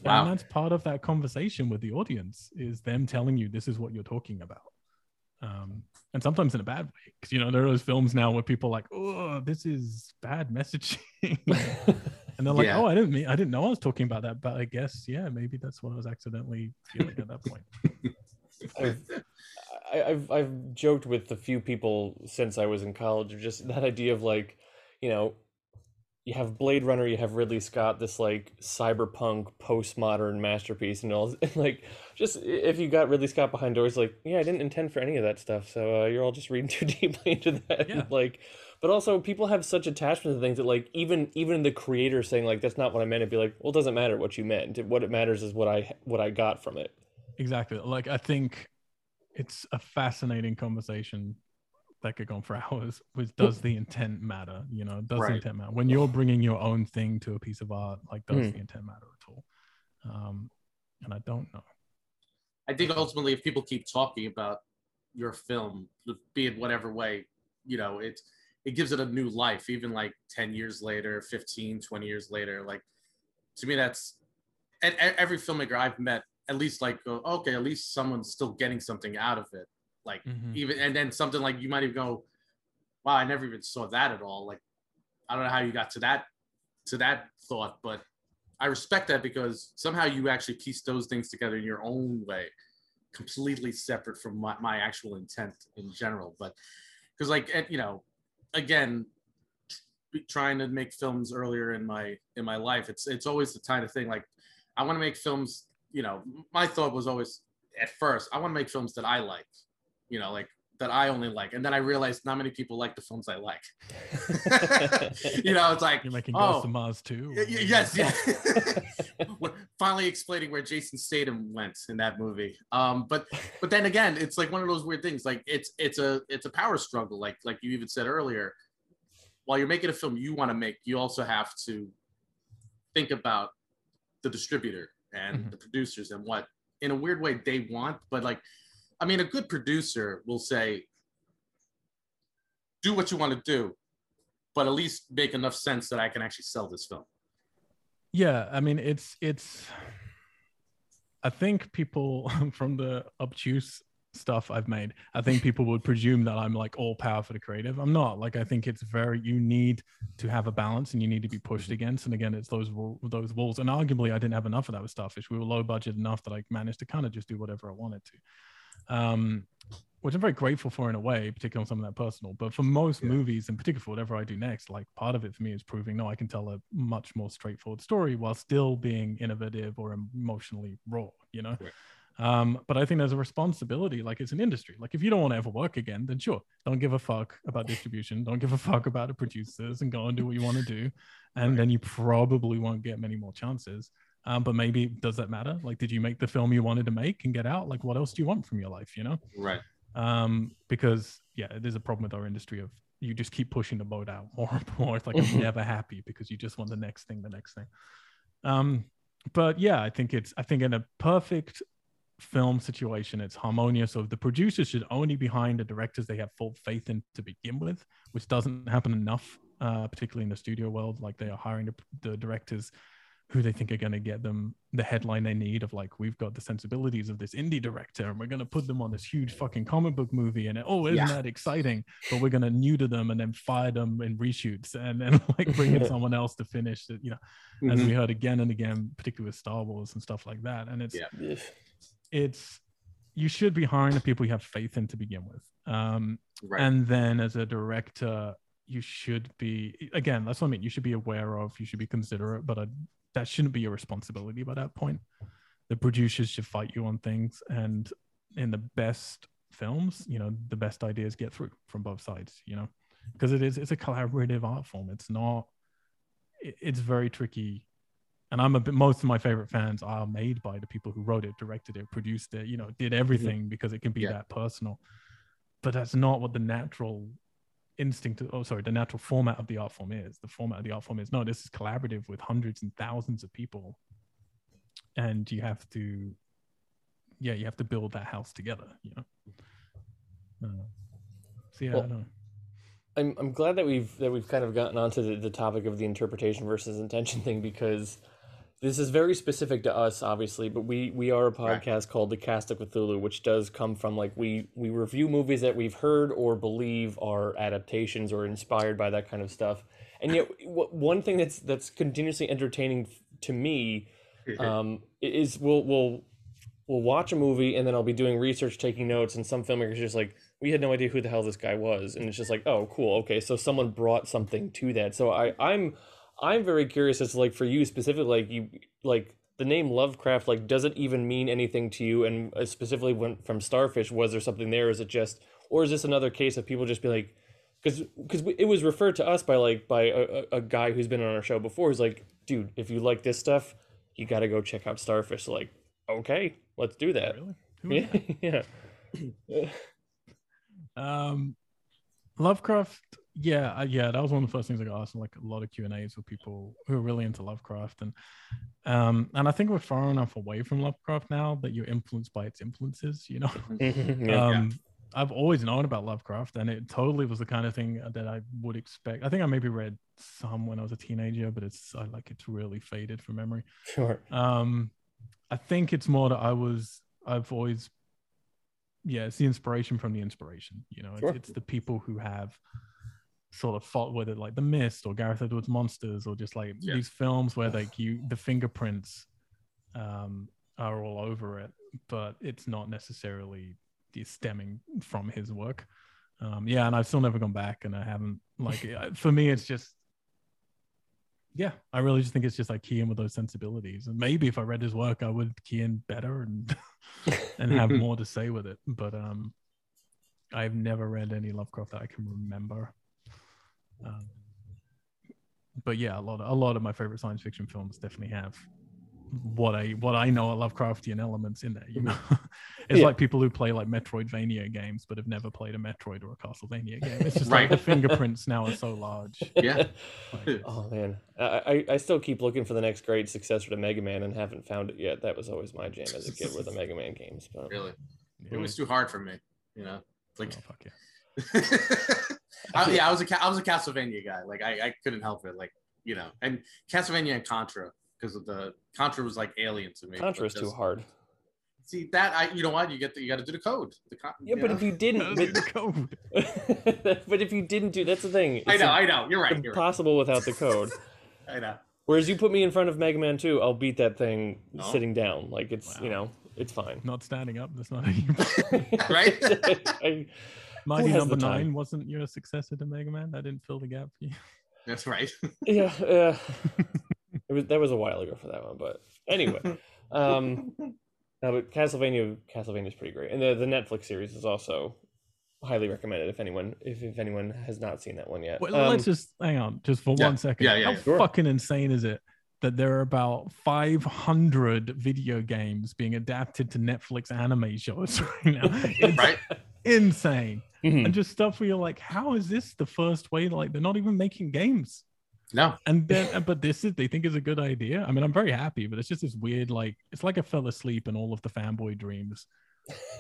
Wow. And that's part of that conversation with the audience is them telling you this is what you're talking about. Um, and sometimes in a bad way. Because, you know, there are those films now where people are like, oh, this is bad (laughs) messaging. and they're like, Yeah. oh, I didn't mean, I didn't know I was talking about that. But I guess, yeah, maybe that's what I was accidentally feeling at that point. (laughs) I've, I've I've joked with a few people since I was in college just that idea of like, you know, you have Blade Runner, you have Ridley Scott, this like cyberpunk postmodern masterpiece, and all. And (laughs) like, just if you got Ridley Scott behind doors, like, yeah, I didn't intend for any of that stuff, so uh, you're all just reading (laughs) too deeply into that. Yeah. (laughs) Like, but also people have such attachment to things that like even even the creator saying like that's not what I meant, it'd be like, well, it doesn't matter what you meant. What it matters is what I what I got from it. Exactly. Like I think it's a fascinating conversation that could go on for (laughs) hours. Which does the intent matter? You know, does Right. the intent matter when you're bringing your own thing to a piece of art? Like, does Mm. the intent matter at all? Um, and I don't know. I think ultimately, if people keep talking about your film, be it whatever way, you know, it it gives it a new life, even like 10 years later, 15, 20 years later. Like, to me, that's and every filmmaker I've met, at least like, okay, at least someone's still getting something out of it. Like, Mhm. even, and then something like you might even go, wow, I never even saw that at all. Like, I don't know how you got to that, to that thought, but I respect that because somehow you actually piece those things together in your own way, completely separate from my, my actual intent in general. But because, like, you know, again, trying to make films earlier in my in my life, it's it's always the kind of thing. Like, I want to make films. You know, my thought was always at first, I want to make films that I like. You know, like that I only like, and then I realized not many people like the films I like. (laughs) you know, it's like You're making oh, Ghost of Mars too. Y- y- Yes, yeah. (laughs) (laughs) Finally explaining where Jason Statham went in that movie. Um, but but then again, it's like one of those weird things. Like it's it's a it's a power struggle. Like like you even said earlier. While you're making a film you want to make, you also have to think about the distributor and Mhm. the producers and what in a weird way they want. But like, I mean, a good producer will say, do what you want to do, but at least make enough sense that I can actually sell this film. yeah i mean it's it's i think people (laughs) from the obtuse stuff i've made i think people would presume that i'm like all power for the creative. I'm not. Like i think it's very you need to have a balance and you need to be pushed mm-hmm. against and again it's those those walls. And arguably i didn't have enough of that with starfish we were low budget enough that i managed to kind of just do whatever i wanted to um which I'm very grateful for in a way, particularly on something that personal. But for most Yeah. movies, and particularly for whatever I do next, like part of it for me is proving no, I can tell a much more straightforward story while still being innovative or emotionally raw, you know. Right. Um, but I think there's a responsibility, like it's an industry. Like if you don't want to ever work again, then sure, don't give a fuck about distribution, don't give a fuck about the producers, and go and do what you want to do, and Right. then you probably won't get many more chances. Um, but maybe does that matter? Like, did you make the film you wanted to make and get out? Like, what else do you want from your life? You know? Right. um because yeah there's a problem with our industry of you just keep pushing the boat out more and more it's like i'm never happy because you just want the next thing the next thing um but yeah i think it's i think in a perfect film situation it's harmonious so the producers should only be behind the directors they have full faith in to begin with which doesn't happen enough uh particularly in the studio world like they are hiring the, the directors who they think are going to get them the headline they need of like we've got the sensibilities of this indie director and we're going to put them on this huge fucking comic book movie and oh isn't Yeah. that exciting but we're going to neuter them and then fire them in reshoots and then (laughs) like bring in (laughs) someone else to finish it you know as Mhm. we heard again and again particularly with star wars and stuff like that and it's Yeah. it's you should be hiring the people you have faith in to begin with um Right. and then as a director you should be again that's what i mean you should be aware of you should be considerate but uh that shouldn't be your responsibility by that point. The producers should fight you on things and in the best films you know the best ideas get through from both sides you know because it is it's a collaborative art form. It's not it's very tricky. And i'm a bit most of my favorite fans are made by the people who wrote it directed it produced it you know did everything mm-hmm. because it can be Yeah. that personal. But that's not what the natural instinct oh sorry the natural format of the art form is the format of the art form is no this is collaborative with hundreds and thousands of people and you have to yeah you have to build that house together you know uh, so yeah Well, I know. I'm I'm glad that we've that we've kind of gotten onto the, the topic of the interpretation versus intention (laughs) thing because this is very specific to us, obviously, but we we are a Right. podcast called The Cast of Cthulhu, which does come from like we we review movies that we've heard or believe are adaptations or inspired by that kind of stuff. And yet, w- one thing that's that's continuously entertaining to me um, is we'll we'll we'll watch a movie and then I'll be doing research, taking notes, and some filmmakers are just like, we had no idea who the hell this guy was, and it's just like, oh, cool, okay, so someone brought something to that. So I I'm I'm very curious as to like for you specifically, like you like the name Lovecraft, like does it even mean anything to you? And uh, specifically when from Starfish, was there something there? Is it just, or is this another case of people just be like, because because it was referred to us by like by a, a, guy who's been on our show before. He's like, dude, if you like this stuff, you got to go check out Starfish. So like, okay, let's do that. Really? Who Yeah, (laughs) yeah. Um, Lovecraft. Yeah, uh, yeah, that was one of the first things I got asked in like a lot of Q and A's with people who are really into Lovecraft, and um, and I think we're far enough away from Lovecraft now that you're influenced by its influences. You know, (laughs) yeah. um, I've always known about Lovecraft, and it totally was the kind of thing that I would expect. I think I maybe read some when I was a teenager, but it's I like it's really faded from memory. sure. Um, I think it's more that I was I've always yeah, it's the inspiration from the inspiration. You know, it's, it's the people who have sort of fought whether like the mist or Gareth Edwards monsters or just like Yeah. these films where like you the fingerprints um are all over it, but it's not necessarily stemming from his work. Um yeah, and I've still never gone back and I haven't like (laughs) for me it's just yeah, I really just think it's just like key in with those sensibilities. And maybe if I read his work, I would key in better and (laughs) and have (laughs) more to say with it. But um, I've never read any Lovecraft that I can remember. Um, but yeah, a lot of a lot of my favorite science fiction films definitely have what I what I know are Lovecraftian elements in there. You know, (laughs) it's Yeah. like people who play like Metroidvania games but have never played a Metroid or a Castlevania game. It's just (laughs) Right. like the fingerprints now are so large. (laughs) Yeah. Like, Oh man, I, I I still keep looking for the next great successor to Mega Man and haven't found it yet. That was always my jam as a kid with the Mega Man games. But really. It was too hard for me. You know, like oh, fuck yeah. I, yeah, I was a Ca- I was a Castlevania guy. Like I, I couldn't help it. Like you know, and Castlevania and Contra because of the Contra was like alien to me. Contra is too hard. See that I you know what you get the, you got to do the code. The con- Yeah, but know? if you didn't, That was the code. but, (laughs) but if you didn't do, that's the thing. I know I know you're right. You're right. impossible without the code. (laughs) I know. Whereas you put me in front of Mega Man 2, I'll beat that thing Oh. sitting down. Like it's you know, it's fine. Not standing up. That's not any. (laughs) Right? I- Mighty Number the time? Nine wasn't your successor to Mega Man. That didn't fill the gap for you. (laughs) That's right. (laughs) yeah, yeah. (laughs) it was that was a while ago for that one, but anyway. Um, no, but Castlevania, Castlevania is pretty great, and the the Netflix series is also highly recommended if anyone if, if anyone has not seen that one yet. Well, Um, let's just hang on, just for yeah, one second. yeah, yeah, How yeah. Sure. fucking insane is it that there are about 500 video games being adapted to Netflix anime shows right now? It's right. insane. Mhm. And just stuff where you're like, how is this the first way? Like, they're not even making games. No. And then, (laughs) but this is, they think is a good idea. I mean, I'm very happy, but it's just this weird, like, it's like I fell asleep in all of the fanboy dreams.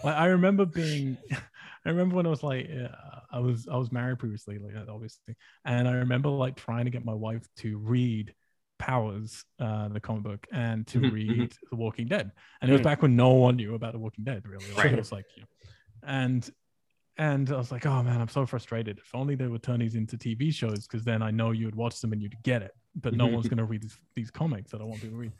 Like, I remember being, (laughs) I remember when I was like, uh, I was, I was married previously, like, obviously. And I remember like trying to get my wife to read Powers, uh, the comic book, and to Mhm, read The Walking Dead. And it was Mhm. back when no one knew about The Walking Dead, really. Like, Right. It was like, you know, and and I was like, oh man, I'm so frustrated. If only they would turn these into TV shows, because then I know you would watch them and you'd get it. But no one's (laughs) gonna read these, these comics that I want people to read.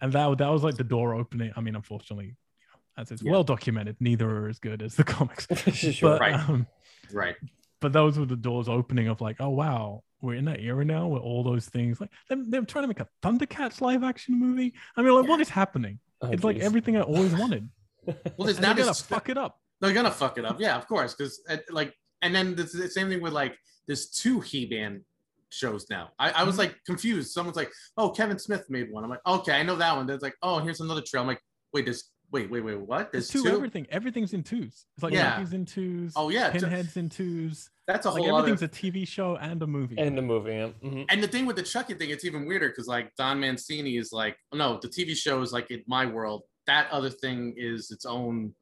And that that was like the door opening. I mean, unfortunately, you know, as it's Yeah. well documented, neither are as good as the (laughs) comics. (laughs) sure. But Right. um, Right. but those were the doors opening of like, oh wow, we're in that era now where all those things like they're, they're trying to make a Thundercats live action movie. I mean, like, what is happening? Oh, it's like everything I always wanted. Well, there's now gonna fuck it up. They're gonna fuck it up. Yeah, of course, because like, and then the, the same thing with like there's two He-Man shows now. I, I was Mhm. like confused. Someone's like, "Oh, Kevin Smith made one." I'm like, "Okay, I know that one." There's like, "Oh, here's another trail." I'm like, "Wait, there's wait, wait, wait, what? There's There's two, two? everything. Everything's in twos. It's like Yeah. Loki's in twos. Oh yeah, Pinhead's in twos. that's a Like whole everything's other. a TV show and a movie. and the movie. Yeah. mhm. And the thing with the Chucky thing, it's even weirder because like Don Mancini is like, no, the TV show is like in my world. That other thing is its own.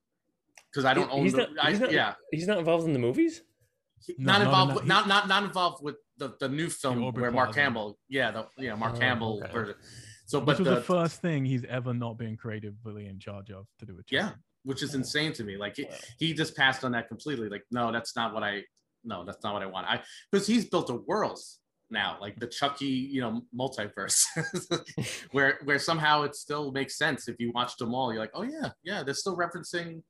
Because I don't He- own he's the. not- I, he's not- yeah, He's not involved in the movies. No, not not involved in with not not not involved with the, the new film Aubrey where Mark Plaza. Hamill, yeah, the yeah Mark Oh, Hamill okay. version. So, Which but was the, the first thing he's ever not been creatively in charge of to do a yeah, which is Oh. insane to me. Like he, he just passed on that completely. Like, no, that's not what I. No, that's not what I want. I because he's built a world now, like the Chucky, you know, multiverse, (laughs) where where somehow it still makes sense if you watch them all. You're like, oh yeah, yeah, they're still referencing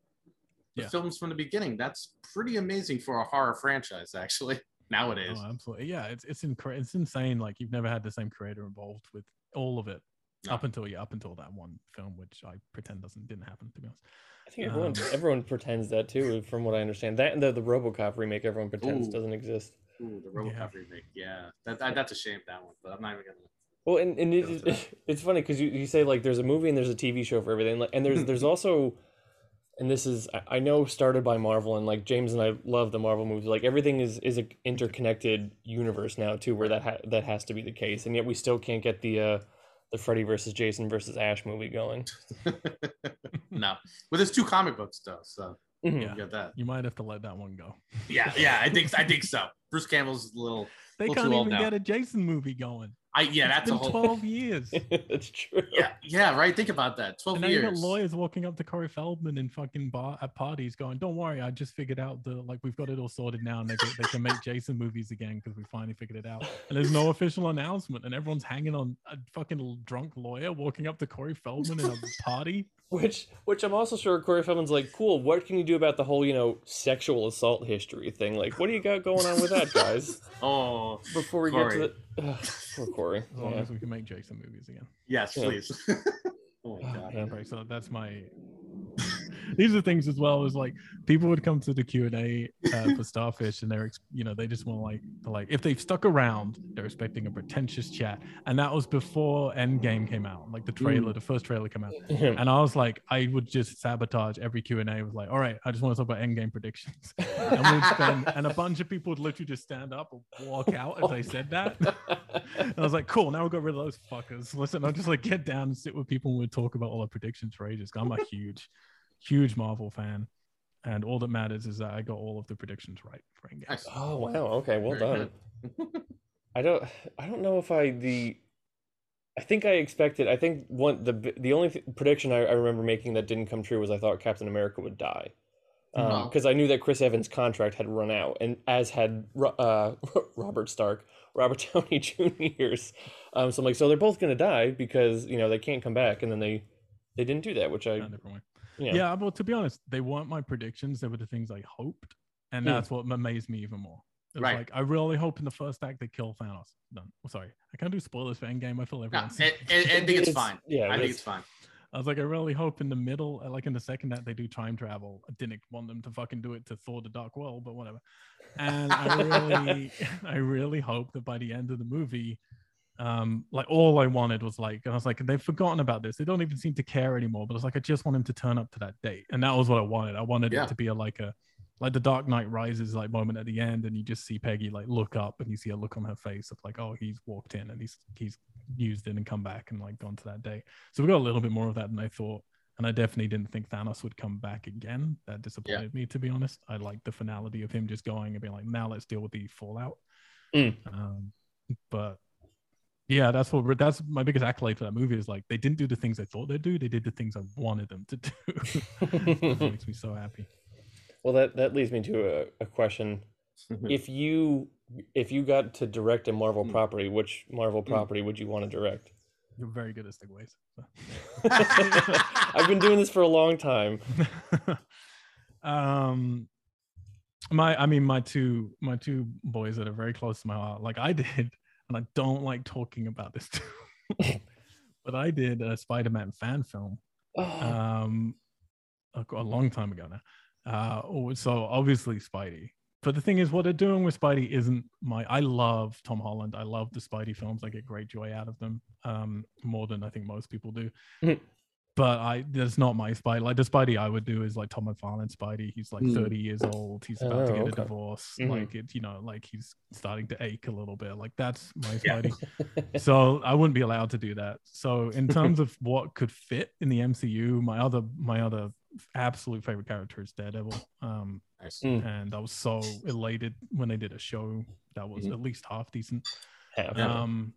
the Yeah. films from the beginning. That's pretty amazing for a horror franchise, actually. (laughs) Nowadays, Oh, absolutely. Yeah, it's it's incre- it's insane. Like you've never had the same creator involved with all of it No. up until yeah, up until that one film, which I pretend doesn't didn't happen to be honest. I think everyone Um, everyone pretends that too, from what I understand. That and the, the RoboCop remake, everyone pretends Ooh. doesn't exist. Ooh, the RoboCop Yeah. remake. Yeah, that, that that's a shame that one, but I'm not even gonna. Well, and, and Go it, (laughs) it's funny because you, you say like there's a movie and there's a TV show for everything, like, and there's there's (laughs) also, and this is I- I know started by Marvel and like James and I love the Marvel movies. Like everything is is a interconnected universe now too, where that ha- that has to be the case, and yet we still can't get the uh the Freddy versus Jason versus Ash movie going. (laughs) no, but there's two comic books though, so Mhm. you get that. You might have to let that one go. Yeah, yeah, I think I think so. Bruce Campbell's a little. They Little can't too old even now. get a Jason movie going. I yeah, It's that's a been whole. 12 years. (laughs) That's true. Yeah, yeah, right. Think about that. Twelve And now you years. got lawyers walking up to Corey Feldman in fucking bar at parties going, Don't worry, I just figured out the like we've got it all sorted now and they can, they can make Jason movies again because we finally figured it out. And there's no (laughs) official announcement, and everyone's hanging on a fucking drunk lawyer walking up to Corey Feldman in a party. Which, which I'm also sure Corey Feldman's like, cool. What can you do about the whole, you know, sexual assault history thing? Like, what do you got going on with that, guys? (laughs) Oh Before we Corey. get to the, Ugh, (sighs) poor Corey. As long Yeah. as we can make Jason movies again. yes, Yeah. please. (laughs) oh my Oh, god. man. Right, so that's my. These are things as well as like people would come to the Q and A uh, for Starfish, and they're you know they just want like like if they've stuck around, they're expecting a pretentious chat, and that was before Endgame came out, like the trailer, the first trailer came out, and I was like I would just sabotage every Q and A with like, all right, I just want to talk about Endgame predictions, (laughs) and we'd spend, and a bunch of people would literally just stand up and walk out as I said that. And I was like, cool, now we got rid of those fuckers. Listen, I'll just like get down and sit with people and we'll talk about all our predictions for ages. I'm a huge, huge Marvel fan. And all that matters is that I got all of the predictions right for Endgame. Nice. oh wow. Okay. Well Very done. (laughs) I don't. I don't know if I the. I think I expected. I think one the the only th- prediction I, I remember making that didn't come true was I thought Captain America would die, Oh. because I knew that Chris Evans' contract had run out, and as had Ro- uh, (laughs) Robert Stark, Robert (laughs) Downey Jr.'s. Um, so I'm like, so they're both gonna die because you know they can't come back, and then they they didn't do that, which I different way. Yeah. Yeah, well, to be honest, they weren't my predictions. They were the things I hoped. And Hmm. that's what amazed me even more. Right. like, I really hope in the first act they kill Thanos. Done. Oh, sorry. I can't do spoilers for Endgame. I feel No, everyone's. I, (laughs) I, I think it's fine. Yeah, I think it's- it's fine. I was like, I really hope in the middle, uh, like in the second act, they do time travel. I didn't want them to fucking do it to Thor: The Dark World, but whatever. And I (laughs) really, (laughs) I really hope that by the end of the movie, um, like all I wanted was like, and I was like, they've forgotten about this. They don't even seem to care anymore. But it's like I just want him to turn up to that date, and that was what I wanted. I wanted Yeah. it to be a like a, like the Dark Knight Rises like moment at the end, and you just see Peggy like look up, and you see a look on her face of like, oh, he's walked in and he's he's used it and come back and like gone to that date. So we got a little bit more of that than I thought. And I definitely didn't think Thanos would come back again. That disappointed me, to be honest. I liked the finality of him just going and being like, now let's deal with the fallout. Mm. Um, but yeah, that's what that's my biggest accolade for that movie is like they didn't do the things I thought they'd do. They did the things I wanted them to do. (laughs) it (laughs) makes me so happy. Well, that that leads me to a, a question. if you if you got to direct a Marvel Hmm. property, which Marvel Hmm. property would you want to direct? You're very good at segues. (laughs) I've been doing this for a long time. um my i mean my two my two boys that are very close to my heart like i did and i don't like talking about this (laughs) too but i did a spider-man fan film Oh, um a, a long time ago now. Uh oh, so obviously spidey. But the thing is what they're doing with spidey isn't my i love tom holland. I love the spidey films. I get great joy out of them um more than i think most people do. Mhm. But i that's not my spidey like the spidey i would do is like todd mcfarlane spidey he's like Mm. 30 years old he's about to Oh, get a okay. divorce Mhm. like it you know like he's starting to ache a little bit like that's my Yeah. spidey (laughs) so I wouldn't be allowed to do that. So in terms of what could fit in the MCU, my other my other absolute favorite character is Daredevil. Um, Nice. Mm. and I was so elated when they did a show that was Mhm. at least half decent. Yeah. Um,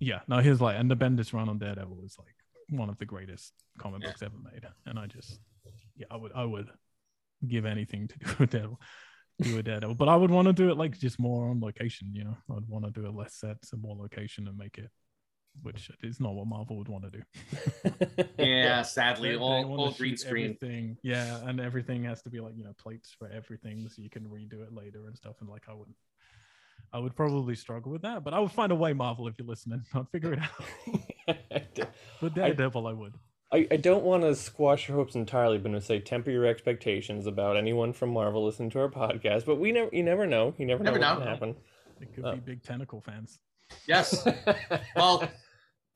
yeah, no, here's like, and the Bendis run on Daredevil is like one of the greatest comic Yeah. books ever made, and I just, yeah, I would, I would give anything to (laughs) do with Daredevil, do a Daredevil, but I would want to do it like just more on location, you know, I'd want to do it less sets and more location and make it, which is not what Marvel would want to do. (laughs) Yeah, sadly, They- they all, wanna all green screen. Everything, yeah, and everything has to be like you know plates for everything, so you can redo it later and stuff. And like I would, I would probably struggle with that, but I would find a way. Marvel, if you're listening, (laughs) I'd figure it out. (laughs) But Daredevil, I would. I, I don't want to squash your hopes entirely, but to say temper your expectations about anyone from Marvel listening to our podcast. But we never, you never know. You never, Never know what know. can happen. It could Oh. be uh, big tentacle fans. Yes. (laughs) Well,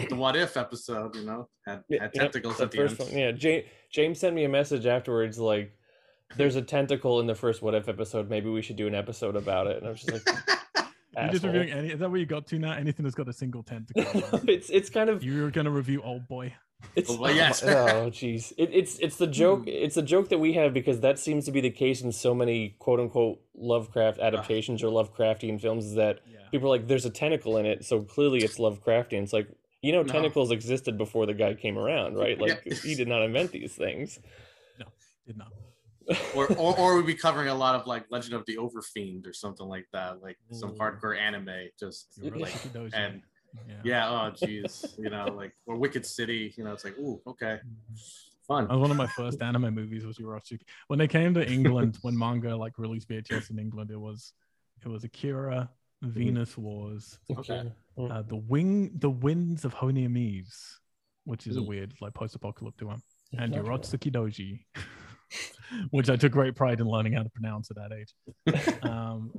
the what if episode, you know, had, had yeah, tentacles the at the first end. one. Yeah, James, James sent me a message afterwards like, "There's a tentacle in the first What If episode. Maybe we should do an episode about it." And I was just like, You're just reviewing any. Is that where you got to now? Anything that's got a single tentacle. (laughs) it's it's kind of You're gonna review Old Boy. It's Oh, yes. (laughs) Oh, oh jeez. It, it's it's the joke. Hmm. It's the joke that we have because that seems to be the case in so many quote unquote Lovecraft adaptations or Lovecraftian films. Is that Yeah. people are like, "There's a tentacle in it," so clearly it's Lovecraftian. It's like you know, No. tentacles existed before the guy came around, right? (laughs) Like Yeah. he did not invent these things. No, did not. Or, or or we'd be covering a lot of like Legend of the Overfiend or something like that, like some hardcore anime. Just like and yeah. yeah, oh jeez, you know, like or Wicked City. You know, it's like ooh, okay, mm-hmm. fun. That was one of my first anime movies was Urotsuki. When they came to England, when manga like released VHS in England, it was it was Akira, mm-hmm. Venus Wars, Okay. uh, mm. the wing, the winds of Honneamise, which is a weird like post-apocalyptic one, and Urotsuki Doji, (laughs) which I took great pride in learning how to pronounce at that age. (laughs) Um,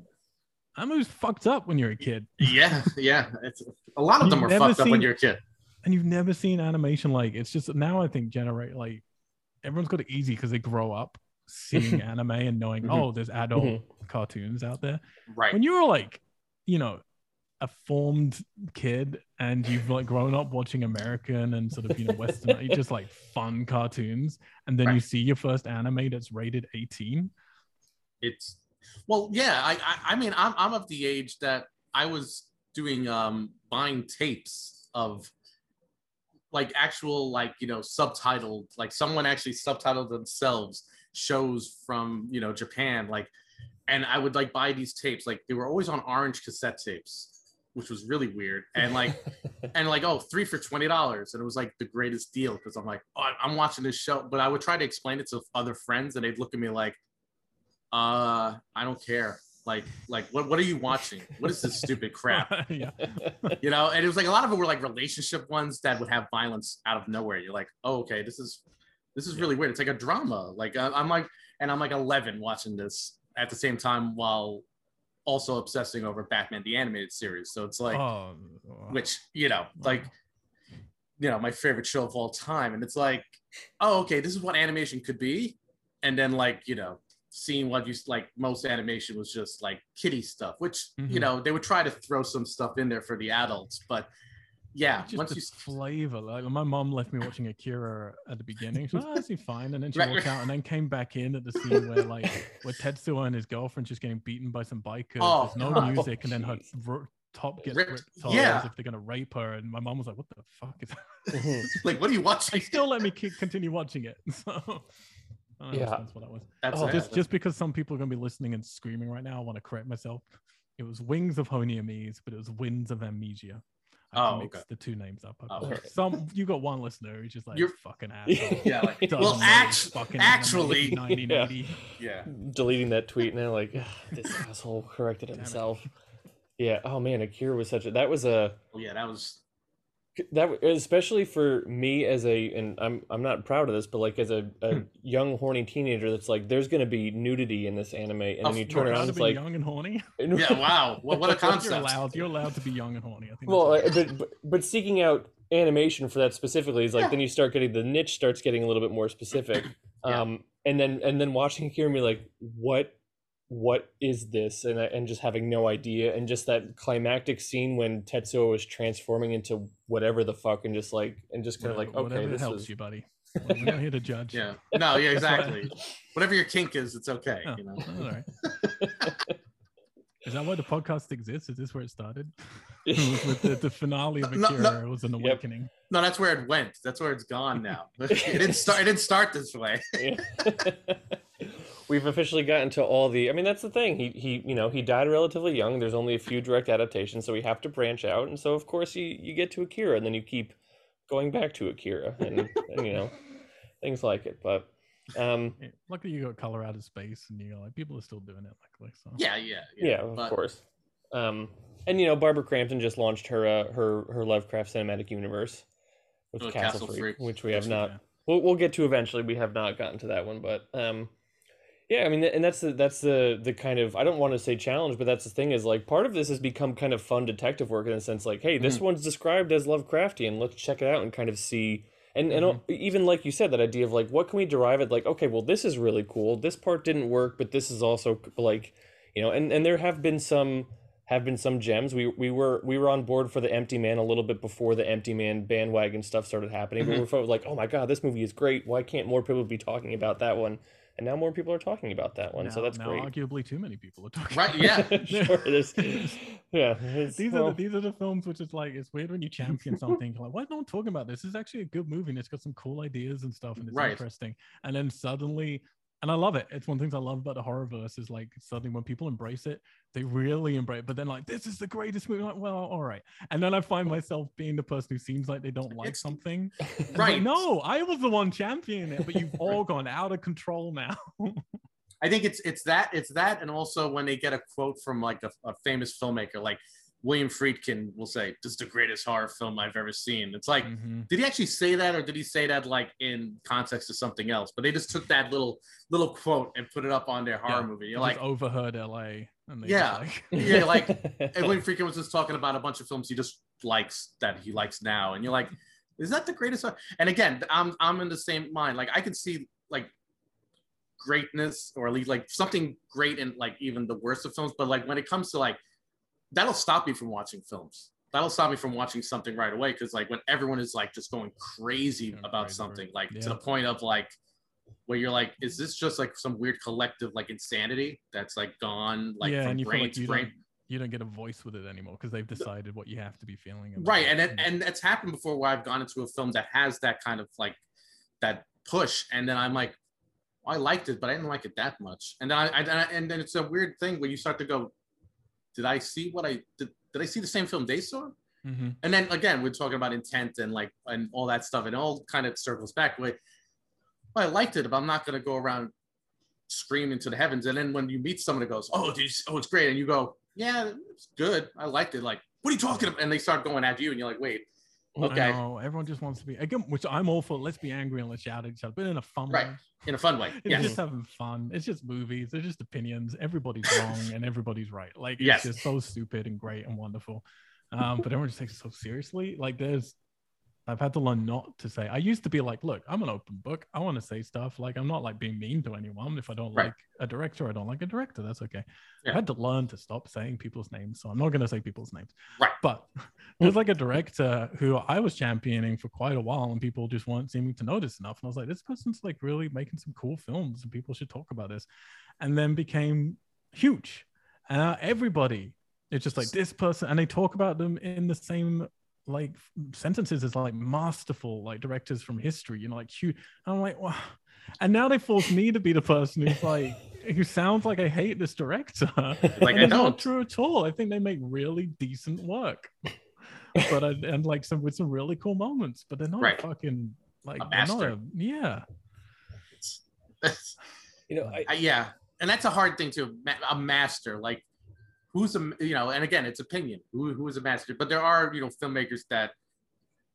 that movie's fucked up when you're a kid, Yeah, yeah. It's a lot of them never fucked up when seen- you're a kid. and you've never seen animation like it's just now. I think generate like everyone's got it easy because they grow up seeing (laughs) anime and knowing Mhm. oh there's adult Mhm. cartoons out there Right. when you were like you know a formed kid and you've like grown up watching american and sort of you know western (laughs) just like fun cartoons and then you see your first anime that's rated 18 it's well yeah I, I i mean i'm i'm of the age that i was doing um buying tapes of like actual like you know subtitled like someone actually subtitled themselves shows from you know japan like and i would like buy these tapes like they were always on orange cassette tapes which was really weird. And like (laughs) and like oh three for twenty dollars. And it was like the greatest deal because i'm like oh, i'm watching this show. But i would try to explain it to other friends and they'd look at me like uh i don't care. Like like what, what are you watching? What is this stupid (laughs) crap? (laughs) Yeah. You know? And it was like a lot of it were like relationship ones that would have violence out of nowhere. You're like oh okay this is this is really weird. It's like a drama. Like i'm like and i'm like 11 watching this at the same time while also obsessing over batman the animated series. So it's like oh which you know like you know my favorite show of all time. And it's like oh okay this is what animation could be. And then like you know seeing what you like most animation was just like kiddie stuff which you Mhm. know they would try to throw some stuff in there for the adults. But yeah just once the you flavor. Like my mom left me watching Akira at the beginning. She was, oh, is fine? And then she Right, walked right. out and then came back in at the (laughs) scene where like where Tetsuo and his girlfriend just getting beaten by some bikers. Oh, There's no God. music, and then her r- top gets Ripped. ripped off Yeah. as if they're gonna rape her. And my mom was like, "What the fuck is?" That? Mhm. (laughs) like what are you watching?" They still let me keep, continue watching it. (laughs) So. I don't Yeah. That's what that was. that's Oh. Just just because some people are gonna be listening and screaming right now, I want to correct myself. It was Wings of Honneamise, but it was Winds of Amnesia. I Oh, mixed okay. the two names up. Oh, okay. Some you got one listener who's just like You're- fucking (laughs) asshole. yeah like well act- fucking actually- anime 1980. (laughs) yeah Deleting that tweet now, like this asshole corrected himself. Yeah. Oh man, Akira was such a that was a well, yeah that was that w- especially for me as a and I'm I'm not proud of this, but like as a, a young horny teenager, that's like there's gonna be nudity in this anime, and then you turn around, allowed to it's like young and horny. (laughs) yeah wow what, what a (laughs) concept You're allowed. You're allowed to be young and horny. I think. well, that's uh, but, but but seeking out animation for that specifically is like then you start getting the niche starts getting a little bit more specific, Yeah. um, and then and then watching Akira and be like, what what is this and uh, and just having no idea and just that climactic scene when Tetsuo is transforming into whatever the fuck and just like and just kind of like Whatever- okay whatever this helps is you, buddy. Well, we're not here to judge. Yeah. No, yeah, exactly. Whatever your kink is, it's okay. Oh, You know. all right. Is that why the podcast exists? Is this where it started? (laughs) With the, the finale of (laughs) No, Akira. no. It was an awakening. No, that's where it went. That's where it's gone now. (laughs) it didn't start. It didn't start this way. Yeah. We've officially gotten to all the. I mean, that's the thing. He he, you know, he died relatively young. There's only a few direct adaptations, so we have to branch out. And so, of course, you you get to Akira, and then you keep going back to Akira, and, and (laughs) you know, things like it. But um, Yeah, Luckily, you got color out of space, and you know, like people are still doing it. Luckily, so Yeah, yeah, yeah, of but- course. Um, and you know, Barbara Crampton just launched her uh, her her Lovecraft cinematic universe with Oh, Castle, Castle Freak, Freak. which we have Yes, not yeah. we'll, we'll get to eventually we have not gotten to that one but um yeah i mean and that's the that's the the kind of i don't want to say challenge but that's the thing is like part of this has become kind of fun detective work in a sense like hey this one's described as lovecraftian let's check it out and kind of see and and Mhm. even like you said that idea of like what can we derive it like okay well this is really cool this part didn't work but this is also like you know and and there have been some have been some gems. We we were we were on board for the Empty Man a little bit before the Empty Man bandwagon stuff started happening. Mhm. we were like, oh my god, this movie is great. Why can't more people be talking about that one? And now more people are talking about that one, so that's now great. Arguably, too many people are talking. About that. Right, yeah. (laughs) sure, it is. (laughs) Yeah, it's, these well, are the, these are the films which is like it's weird when you champion something like why is no one talking about this? This is actually a good movie and it's got some cool ideas and stuff and it's Right. interesting. And then suddenly, and I love it. It's one of the things I love about the horror verse is like suddenly when people embrace it, they really embrace. it. But then like this is the greatest movie. Like well, all right. And then I find myself being the person who seems like they don't like It's- something. (laughs) I'm like, Right. no, I was the one championing it, but you've (laughs) all gone out of control now. I think it's it's that it's that, and also when they get a quote from like a, a famous filmmaker, like William Friedkin will say, "This is the greatest horror film I've ever seen." It's like, Mhm. did he actually say that, or did he say that like in context of something else? But they just took that little little quote and put it up on their horror Yeah, movie. You (laughs) You're like, overheard LA. Yeah. like, yeah, like and William Friedkin was just talking about a bunch of films he just likes that he likes now, and you're like, is that the greatest? And again, I'm I'm in the same mind. Like I can see like greatness or at least like something great in like even the worst of films, but like when it comes to like that'll stop me from watching films. That'll stop me from watching something right away because like when everyone is like just going crazy about something, right. like to the point of like where you're like, is this just like some weird collective like insanity that's like gone like yeah, from and you feel brain like to brain? don't, you don't get a voice with it anymore because they've decided what you have to be feeling. about right and it, and it's happened before where i've gone into a film that has that kind of like that push and then i'm like i liked it but i didn't like it that much and then i, I- and then it's a weird thing where you start to go did i see what i did, did i see the same film they saw? Mhm. and then again we're talking about intent and like and all that stuff. And it all kind of circles back. Like well, i liked it but i'm not going to go around screaming to the heavens. And then when you meet someone that goes oh did you, oh it's great. And you go yeah it's good. I liked it. Like what are you talking about? And they start going at you and you're like wait okay everyone just wants to be again, which I'm all for. Let's be angry and let's shout at each other, but in a fun Right. way. in a fun way (laughs) It's yes just having fun. It's just movies. They're just opinions. Everybody's wrong (laughs) and everybody's right. Like it's just so stupid and great and wonderful. Um, but everyone just takes it so seriously. Like there's I've had to learn not to say. I used to be like, look, I'm an open book. I want to say stuff. Like I'm not like being mean to anyone. If I don't Right. like a director, I don't like a director. That's okay. Yeah. I had to learn to stop saying people's names. So I'm not gonna say people's names. Right. But (laughs) there's like a director who I was championing for quite a while, and people just weren't seeming to notice enough. And I was like, this person's like really making some cool films, and people should talk about this. And then became huge. And now everybody it's just like this person, and they talk about them in the same like sentences as like masterful like directors from history, you know, like huge. I'm like, wow. And now they force me to be the person who's like, who sounds like I hate this director. (laughs) like And i it's not don't true at all. I think they make really decent work, (laughs) but I, and like some with some really cool moments. But they're not Right. fucking like A they're not master. a- yeah, (laughs) you know, I, I- yeah and that's a hard thing to a master like who's a you know and again it's opinion who, who is a master but there are you know filmmakers that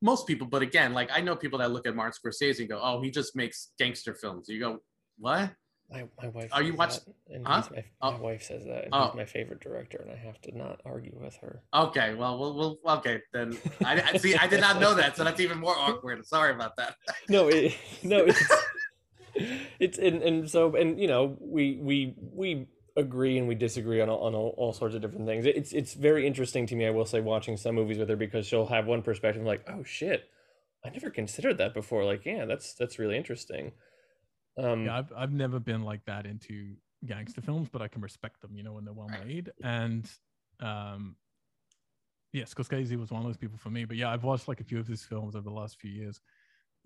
most people but again like i know people that look at martin scorsese and go oh he just makes gangster films you go what my, my wife. Are you says watch- that, and Huh? my, Oh. my wife says that, Oh. he's my favorite director, and I have to not argue with her. okay well we'll, we'll okay then I, I see i did not know that so that's even more awkward sorry about that (laughs) no it, no it's it's and, and so and you know we we we agree and we disagree on all, on all, all sorts of different things it's it's very interesting to me i will say watching some movies with her because she'll have one perspective like oh shit I never considered that before. Like, yeah, that's that's really interesting. Um, yeah, I've I've never been like that into gangster films, but I can respect them, you know, when they're well made. And um, yeah, Scorsese was one of those people for me. But yeah, I've watched like a few of his films over the last few years.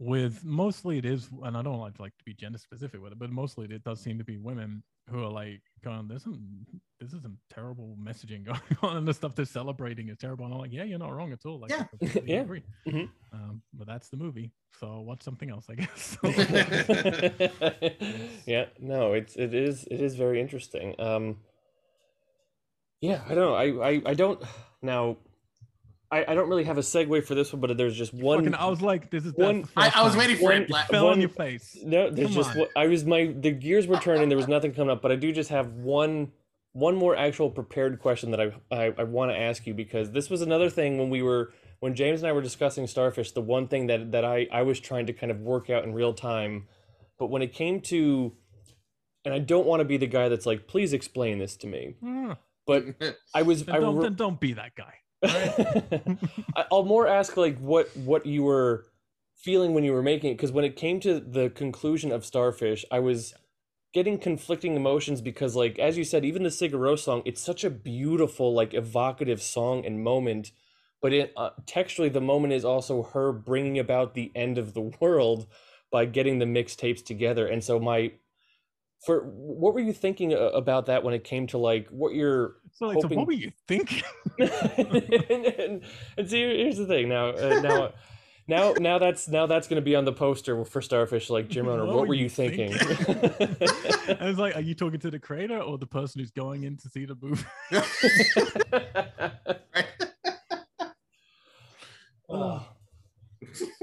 With mostly it is, and I don't like to like to be gender specific with it, but mostly it does seem to be women who are like going, "There's some, this is some terrible messaging (laughs) going on, and the stuff they're celebrating is terrible." And I'm like, "Yeah, you're not wrong at all." Like, Yeah. Yeah. agree. Mhm. Um, but that's the movie, so watch something else, I guess. (laughs) (laughs) yeah, no, it's it is it is very interesting. Um, yeah, I don't know. I I, I don't now. I, I don't really have a segue for this one, but there's just one. Fucking, I was like, "This is one- the I, I was waiting for One- it. Black. fell on your face." No, there's Come just on. what I was my the gears were turning. There was nothing coming up, but I do just have one one more actual prepared question that I I, I want to ask you because this was another thing when we were when James and I were discussing Starfish. The one thing that that I I was trying to kind of work out in real time, but when it came to, and I don't want to be the guy that's like, please explain this to me. Ah, But (laughs) I was then I don't, re- then don't be that guy. (laughs) I- I'll more ask like what what you were feeling when you were making it because when it came to the conclusion of Starfish, I was getting conflicting emotions because like as you said, even the Sigur Rós song, it's such a beautiful like evocative song and moment, but it uh, textually the moment is also her bringing about the end of the (laughs) world by getting the mixtapes together, and so my for what were you thinking about that when it came to like what you're So, like, so Hoping- what were you thinking? and, (laughs) (laughs) and, and see, here's the thing. Now, uh, now, now, now that's now that's going to be on the poster for Starfish. Like Jim Rohner, what, were you thinking? I was (laughs) like, are you talking to the creator or the person who's going in to see the movie? oh.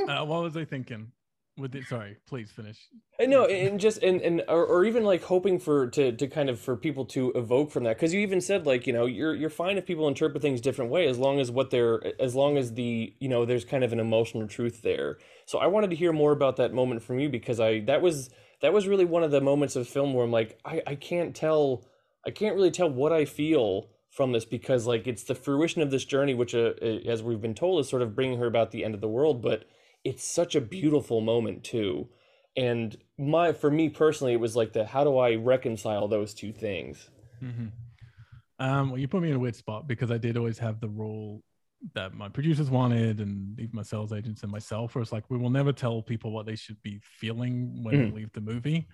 Uh, what was I thinking? With it, sorry, please finish. I know, and just and and or, or even like hoping for to to kind of for people to evoke from that because you even said like you know you're you're fine if people interpret things different way as long as what they're as long as the you know there's kind of an emotional truth there. So I wanted to hear more about that moment from you because I that was that was really one of the moments of film where I'm like I I can't tell I can't really tell what I feel from this because like it's the fruition of this journey which uh, as we've been told is sort of bringing her about the end of the world but it's such a beautiful moment too. And my for me personally it was like the how do i reconcile those two things? Hmm Um, well, you put me in a weird spot because I did always have the rule that my producers wanted, and even my sales agents and myself, where it's like we will never tell people what they should be feeling when they leave the movie.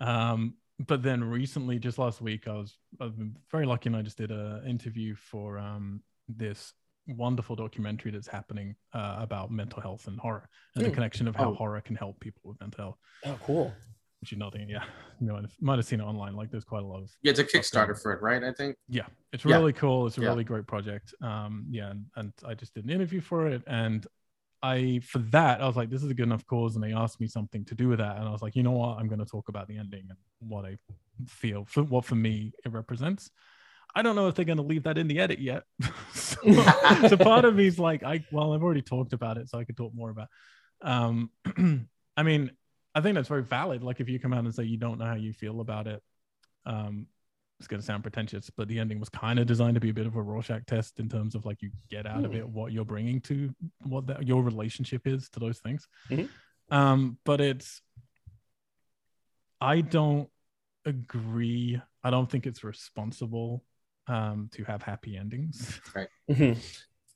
Um, but then recently, just last week, I was I've been very lucky, and I just did an interview for um this wonderful documentary that's happening uh, about mental health and horror and the Mm. connection of how Oh. horror can help people with mental health. oh cool Which you know, yeah, (laughs) you might have, might have seen it online. Like, there's quite a lot of Yeah, it's a Kickstarter for it, right? I think. yeah it's Yeah. really cool it's a Yeah. really great project um yeah and, and i just did an interview for it and i for that i was like this is a good enough cause and they asked me something to do with that and i was like you know what i'm going to talk about the ending and what i feel for what for me it represents i don't know if they're going to leave that in the edit yet (laughs) so, (laughs) so part of me is like i well i've already talked about it so i could talk more about um (clears throat) i mean i think that's very valid like if you come out and say you don't know how you feel about it um it's going to sound pretentious, but the ending was kind of designed to be a bit of a Rorschach test in terms of like you get out of Hmm. it what you're bringing to what that, your relationship is to those things. Mhm. Um, but it's, I don't agree. I don't think it's responsible um, to have happy endings. (laughs) Mhm.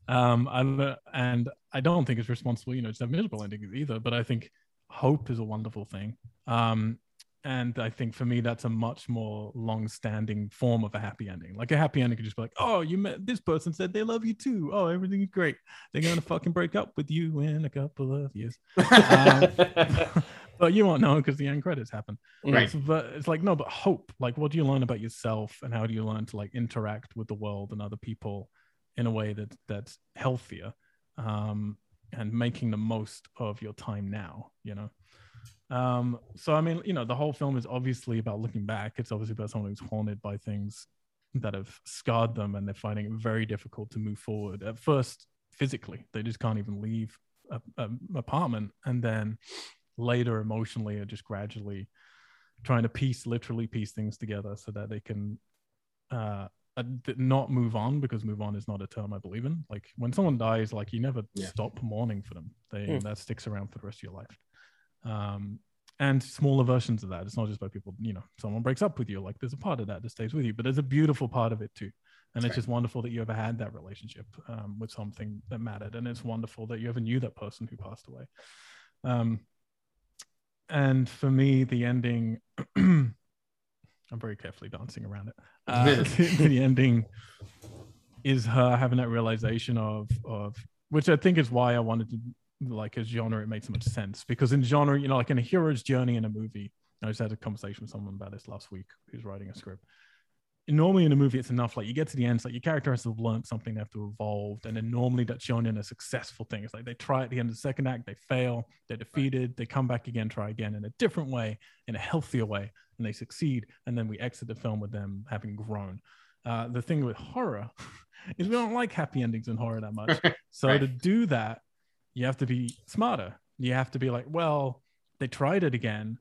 Um, I'm, and I don't think it's responsible, you know, to have miserable endings either. But I think hope is a wonderful thing. Um, and I think for me, that's a much more long-standing form of a happy ending. Like a happy ending could just be like, "Oh, you met this person said they love you too. Oh, everything's great. They're gonna fucking break up with you in a couple of years." (laughs) Um, (laughs) but you won't know because the end credits happen. Right. So, but it's like no, but hope. Like, what do you learn about yourself, and how do you learn to like interact with the world and other people in a way that that's healthier, um, and making the most of your time now. You know. Um, so I mean, you know, the whole film is obviously about looking back. It's obviously about someone who's haunted by things that have scarred them, and they're finding it very difficult to move forward. At first, physically, they just can't even leave a, a apartment, and then later, emotionally, are just gradually trying to piece, literally piece things together, so that they can uh, uh, not move on because move on is not a term I believe in. Like when someone dies, like you never Yeah. stop mourning for them. They Hmm. that sticks around for the rest of your life. Um, and smaller versions of that. It's not just by people, you know, someone breaks up with you. Like there's a part of that that stays with you, but there's a beautiful part of it too. And it's Right. just wonderful that you ever had that relationship um, with something that mattered. And it's wonderful that you ever knew that person who passed away. Um, and for me, the ending, (clears throat) I'm very carefully dancing around it. Uh, (laughs) the, the ending is her having that realization of of which I think is why I wanted to like as genre it made so much sense because in genre you know like in a hero's journey in a movie I just had a conversation with someone about this last week who's writing a script normally in a movie it's enough like you get to the end it's like your character has to have learned something they have to evolve and then normally that's shown in a successful thing. It's like they try at the end of the second act they fail they're defeated they come back again try again in a different way in a healthier way and they succeed and then we exit the film with them having grown. Uh, the thing with horror (laughs) is we don't like happy endings in horror that much. (laughs) So Right. to do that you have to be smarter. You have to be like well they tried it again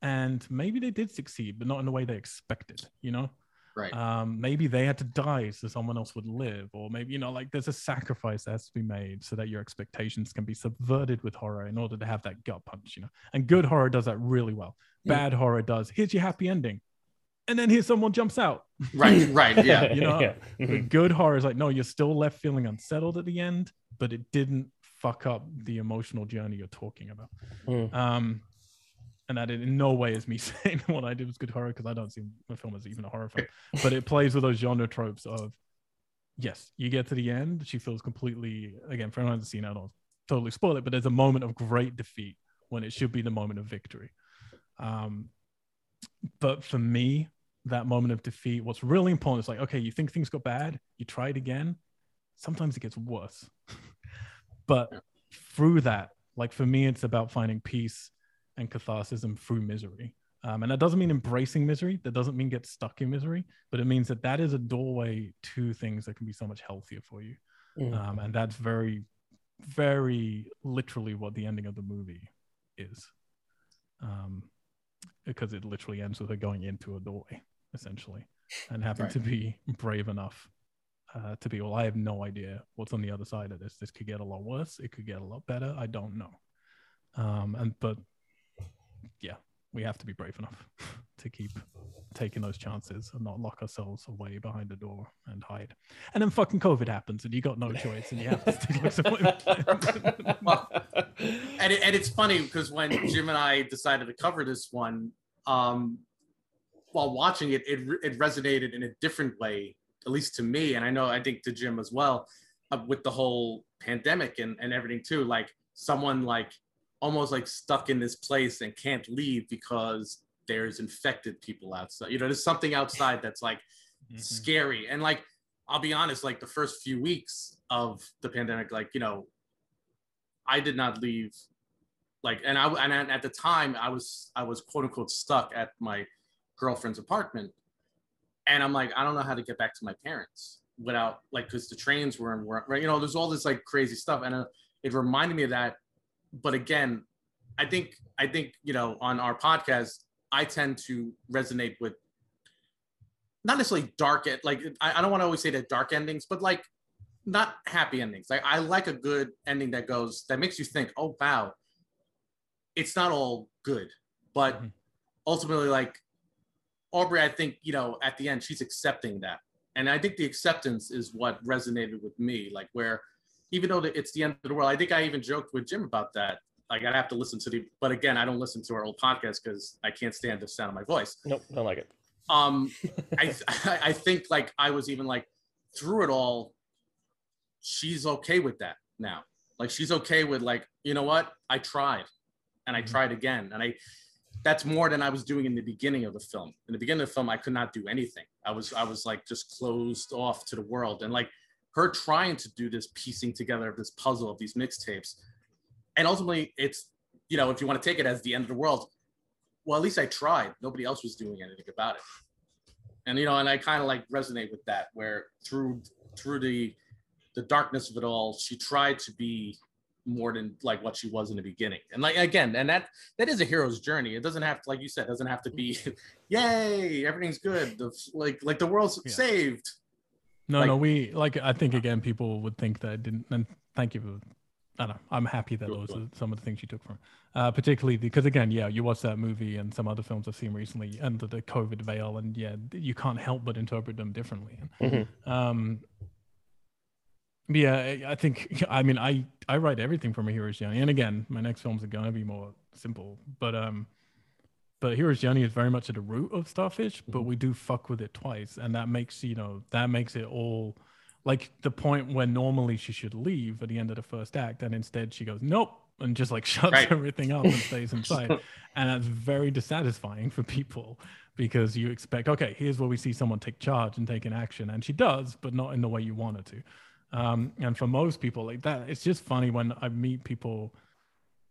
and maybe they did succeed but not in the way they expected you know right. um, maybe they had to die so someone else would live or maybe you know like there's a sacrifice that has to be made so that your expectations can be subverted with horror in order to have that gut punch you know and good horror does that really well Yeah. bad horror does here's your happy ending and then here someone jumps out right. (laughs) Right. Yeah. you know, yeah. the Mhm. good horror is like no you're still left feeling unsettled at the end but it didn't fuck up the emotional journey you're talking about Mm. um and that in no way is me (laughs) saying what I did was good horror because I don't see the film as even a horror film, (laughs) but it plays with those genre tropes of yes, you get to the end, she feels completely again for anyone who hasn't seen it, I don't totally spoil it, but there's a moment of great defeat when it should be the moment of victory. Um, but for me, that moment of defeat, what's really important is like, okay, you think things got bad, you try it again, sometimes it gets worse. (laughs) but through that, like for me, it's about finding peace and catharsis through misery. Um, and that doesn't mean embracing misery. That doesn't mean get stuck in misery, but it means that that is a doorway to things that can be so much healthier for you. Mm. Um, and that's very, very literally what the ending of the movie is. Um, because it literally ends with her going into a doorway, essentially, and having Right. to be brave enough uh, to be, well, I have no idea what's on the other side of this. This could get a lot worse. It could get a lot better. I don't know. Um, and, but yeah, we have to be brave enough (laughs) to keep taking those chances and not lock ourselves away behind a door and hide. And then fucking COVID happens and you got no choice and you have to (laughs) stick like some Well, and, it, and it's funny because when Jim and I decided to cover this one, um, while watching it, it, it resonated in a different way, at least to me, and I know I think to Jim as well, uh, with the whole pandemic and, and everything too. Like someone like almost like stuck in this place and can't leave because there's infected people outside. You know, there's something outside that's like scary. And like, I'll be honest, like the first few weeks of the pandemic, like, you know, I did not leave. Like, and I, and at the time I was, I was quote unquote stuck at my girlfriend's apartment. And I'm like, I don't know how to get back to my parents without like, cause the trains were, were right. You know, there's all this like crazy stuff. And uh, it reminded me of that. But again, I think, I think, you know, on our podcast, I tend to resonate with not necessarily dark it like I, I don't want to always say that dark endings but like not happy endings. Like i like a good ending that goes that makes you think oh wow it's not all good. But Mhm. ultimately like aubrey i think you know at the end she's accepting that. And i think the acceptance is what resonated with me like where even though it's the end of the world i think i even joked with jim about that like i have to listen to the but again i don't listen to our old podcast because i can't stand the sound of my voice Nope, don't like it. um (laughs) I I think like I was even like through it all, she's okay with that now. Like she's okay with like, you know what? I tried and I Mhm. tried again. And I that's more than I was doing in the beginning of the film. In the beginning of the film, I could not do anything. I was I was like just closed off to the world. And like her trying to do this piecing together of this puzzle of these mixtapes. And ultimately it's, you know, if you want to take it as the end of the world, well, at least I tried. Nobody else was doing anything about it. And you know, and I kind of like resonate with that, where through through the the darkness of it all, she tried to be more than like what she was in the beginning. And like again, and that that is a hero's journey. It doesn't have to, like you said, doesn't have to be, (laughs) yay, everything's good. The like like the world's Yeah. saved. No, Like- no, we like. I think again, people would think that I didn't. And thank you for. I don't know. I'm happy that those are some of the things you took from, uh, particularly because again, yeah, you watch that movie and some other films I've seen recently under the COVID veil, and yeah, you can't help but interpret them differently. Mhm. Um, yeah, I- I think (laughs) I mean I I write everything from a hero's journey, and again, my next films are gonna be more simple, but um, but hero's journey is very much at the root of Starfish, but we do fuck with it twice, and that makes you know that makes it all like the point where normally she should leave at the end of the first act, and instead she goes nope and just like (laughs) shuts Right. everything up and stays inside, (laughs) and that's very dissatisfying for people because you expect okay here's where we see someone take charge and take an action and she does but not in the way you want her to. Um, and for most people like that it's just funny when i meet people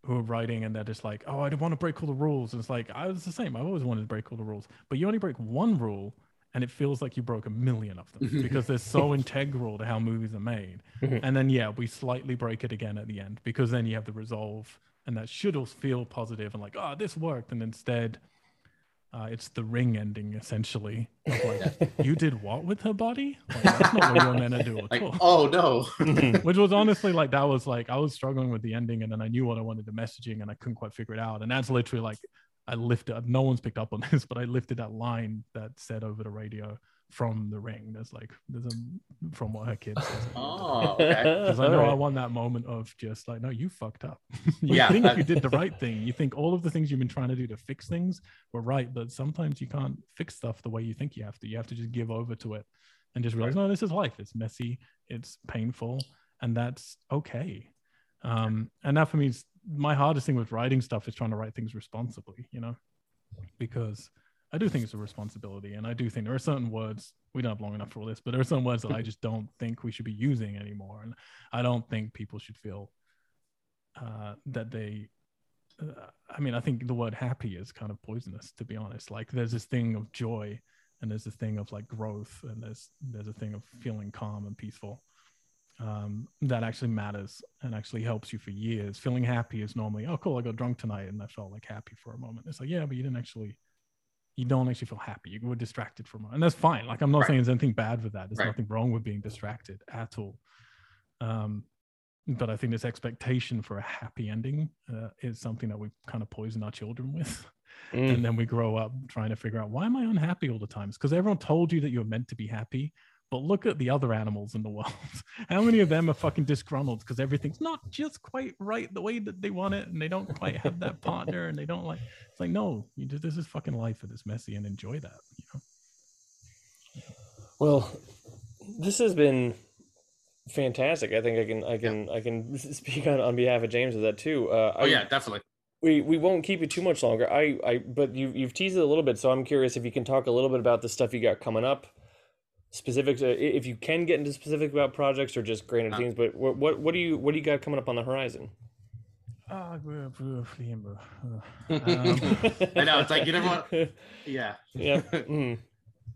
who are writing and they're just like oh i don't want to break all the rules. And it's like i was the same. I've always wanted to break all the rules but you only break one rule and it feels like you broke a million of them (laughs) because they're so integral to how movies are made. Mhm. and then yeah we slightly break it again at the end because then you have the resolve and that should all feel positive and like oh this worked. And instead uh, it's the ring ending essentially like you did what with her body like, that's not what you're meant to do at Like, all oh no. Mhm. which was honestly like that was like I was struggling with the ending and then I knew what I wanted the messaging and I couldn't quite figure it out. And that's literally like I lifted no one's picked up on (laughs) this, but I lifted that line that said over the radio from the ring. There's like there's a from what her kid says. (laughs) Oh, (laughs) okay. Because I know I Alright. want that moment of just like, no, you fucked up. (laughs) you Yeah, think that- you did the right thing. You think all of the things you've been trying to do to fix things were right, but sometimes you can't fix stuff the way you think you have to. You have to just give over to it and just realize, no, this is life. It's messy, it's painful, and that's okay. Um, and that for me is my hardest thing with writing stuff is trying to write things responsibly, you know, because I do think it's a responsibility, and I do think there are certain words we don't have long enough for all this, but there are some words that I (laughs) just don't think we should be using anymore, and I don't think people should feel uh, that they. Uh, I mean, I think the word happy is kind of poisonous, to be honest. Like, there's this thing of joy, and there's this thing of like growth, and there's there's a thing of feeling calm and peaceful um, that actually matters and actually helps you for years. Feeling happy is normally, oh, cool, I got drunk tonight and I felt like happy for a moment. It's like, yeah, but you didn't actually, you don't actually feel happy. You were distracted from it. And that's fine. Like, I'm not Right. saying there's anything bad with that. There's Right. nothing wrong with being distracted at all. Um, but I think this expectation for a happy ending uh, is something that we kind of poison our children (laughs) with. Mm. And then we grow up trying to figure out why am I unhappy all the time? It's because everyone told you that you're meant to be happy. But look at the other animals in the world. (laughs) How many of them are fucking disgruntled because everything's not just quite right the way that they want it, and they don't quite have that partner, and they don't like. It's like no, you just this is fucking life, and it's messy, and enjoy that. You know. Well, this has been fantastic. I think I can I can I can (laughs) speak on, on behalf of James of that too. Uh, Oh I- yeah, definitely. we we won't keep you too much longer. I I but you you've teased it a little bit, so I'm curious if you can talk a little bit about the stuff you got coming up. Specifics, uh, if you can get into specific about projects or just grander Uh. themes, but what what what do you what do you got coming up on the horizon? We're- we're fleeing, bro. (laughs) Uh, I know, it's like you never want- (laughs) Yeah. yeah. (laughs) mhm.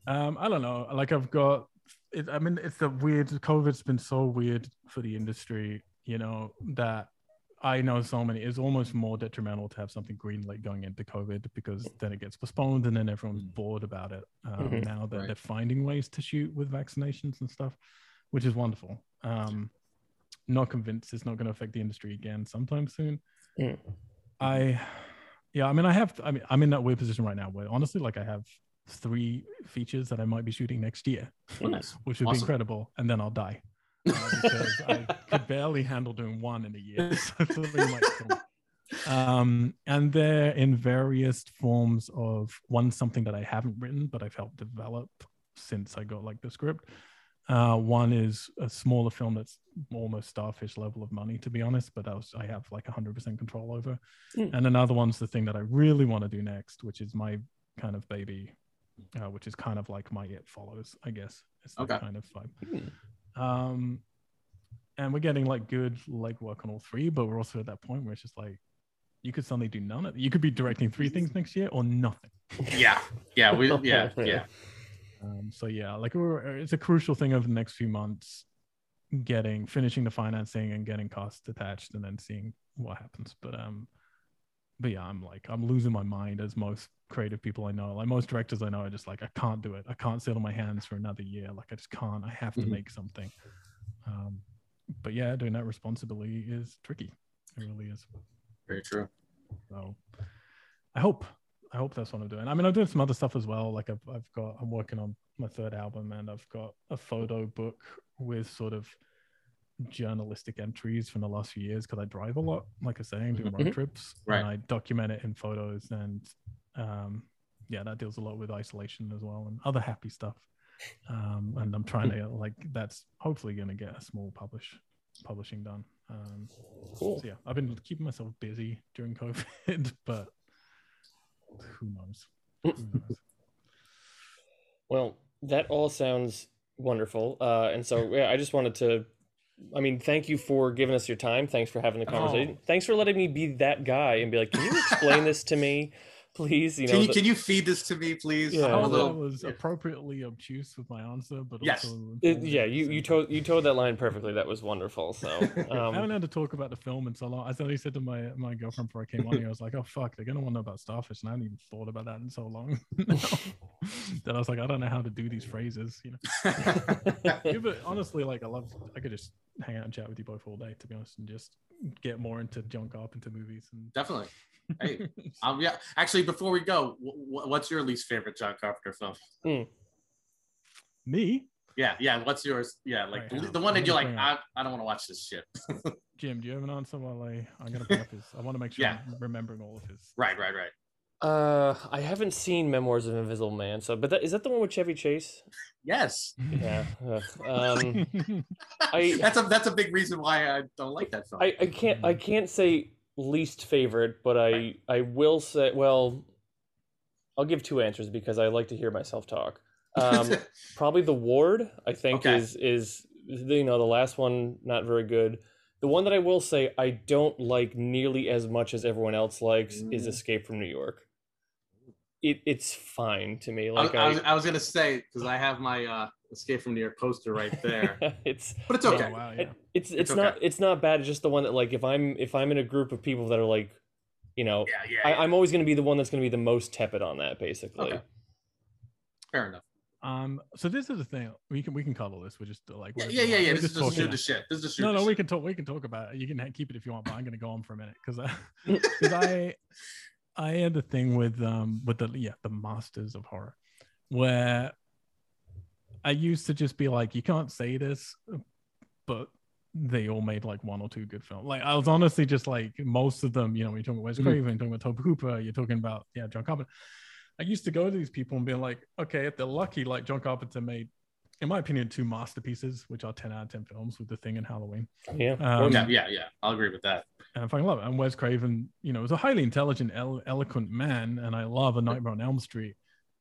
Um, I don't know. Like I've got it, I mean, it's a weird COVID's been so weird for the industry, you know, that I know so many it's almost more detrimental to have something green light going into COVID because then it gets postponed and then everyone's bored about it. Um, Mhm. now that Right. they're finding ways to shoot with vaccinations and stuff, which is wonderful. Um, not convinced it's not going to affect the industry again sometime soon. Mm. I, yeah, I mean, I have, I mean, I'm in that weird position right now where honestly, like, I have three features that I might be shooting next year, nice. (laughs) which would be incredible, and then I'll die because I could barely handle doing one in a year. (laughs) So three might kill me. Um, and they're in various forms of one something that I haven't written, but I've helped develop since I got like the script. Uh, one is a smaller film that's almost starfish level of money, to be honest, but I, was, I have like 100% control over. Mm. And another one's the thing that I really want to do next, which is my kind of baby, uh, which is kind of like my It Follows, I guess. It's that Okay. kind of vibe. Hmm. Um, and we're getting like good like work on all three, but we're also at that point where it's just like you could suddenly do none of You could be directing three things next year or nothing. Yeah. Yeah. We (laughs) yeah, yeah. Um, so yeah, like we're, it's a crucial thing over the next few months, getting finishing the financing and getting costs attached, and then seeing what happens. But um, but yeah, I'm like I'm losing my mind as most creative people I know. Like most directors I know are just like I can't do it. I can't sit on my hands for another year. Like I just can't. I have to Mhm. make something. Um, but yeah, doing that responsibly is tricky. It really is. Very true. So I hope I hope that's what I'm doing. I mean, I'm doing some other stuff as well. Like I've I've got I'm working on my third album and I've got a photo book with sort of journalistic entries from the last few years because I drive a lot, like I was saying, doing road Mhm. trips. Right. And I document it in photos and um yeah, that deals a lot with isolation as well and other happy stuff. Um and I'm trying to like that's hopefully gonna get a small publish publishing done. Um Cool. so yeah, I've been keeping myself busy during (laughs) COVID, but who knows? Who (laughs) knows? Well, that all sounds wonderful. Uh, and so, yeah, I just wanted to, I mean, thank you for giving us your time. Thanks for having the conversation. Thanks for letting me be that guy and be like, can you explain this to me, (laughs) please? You know, can you the- can you feed this to me, please? Yeah. I'm I a hope little- I was yeah. appropriately obtuse with my answer, but Yes. also it- yeah, you you told you told that line perfectly. That was wonderful. So, (laughs) I haven't um, had to talk about the film in so long. I suddenly said to my my girlfriend before I came on here, I was like, "Oh fuck, they're gonna want to know about starfish," and I hadn't even thought about that in so long. (laughs) (laughs) that I was like, I don't know how to do these phrases. You know, yeah, but honestly, like I love, I could just hang out and chat with you both all day, to be honest, and just get more into John Carpenter movies. And Definitely. Hey, (laughs) um, yeah. Actually, before we go, wh- wh- what's your least favorite John Carpenter film? me, Yeah, yeah. What's yours? Yeah, like Right, the, the one that you're like, I, I don't want to watch this shit. (laughs) Jim, do you have an answer while I I'm gonna bring up his? I want to make sure Yeah. I'm remembering all of his. right, right, right. uh, I haven't seen Memoirs of Invisible Man. So, but that, is that the one with Chevy Chase? Yes, Yeah. ugh. (laughs) Um, I that's a that's a big reason why I don't like that film. I, I can't I can't say least favorite, but I I will say well, I'll give two answers because I like to hear myself talk. Um, (laughs) probably the Ward I think Okay. is is you know the last one not very good. The one that I will say I don't like nearly as much as everyone else likes is Mm. Escape from New York. It it's fine to me. I, Like I I, was, I was gonna say because I have my uh, Escape from New York poster right there, (laughs) it's but it's okay. Oh, wow, yeah. it, it's it's, It's not okay. it's not bad. It's just the one that like if I'm if I'm in a group of people that are like, you know, Yeah, yeah. I, yeah. I'm always going to be the one that's going to be the most tepid on that, basically. Okay. Fair enough. Um, so this is the thing. We can we can cuddle this. We're just like Yeah, we're- yeah, yeah. yeah. we're This is just shoot the shit. This is just shoot No, the no, we shit. can talk. We can talk about it. You can keep it if you want, but I'm gonna go on for a minute because because (laughs) I I had the thing with um with the yeah the masters of horror where I used to just be like you can't say this, but they all made like one or two good films. Like I was honestly just like most of them. You know, when you're talking about Wes Mhm. Craven, you're talking about Tobe Hooper, you're talking about yeah John Carpenter. I used to go to these people and be like, okay, if they're lucky, like John Carpenter made, in my opinion, two masterpieces, which are 10 out of 10 films with The Thing and Halloween. Yeah. Um, yeah, yeah, yeah. I'll agree with that. And I fucking love it. And Wes Craven, you know, is a highly intelligent, elo- eloquent man. And I love A Nightmare on Elm Street.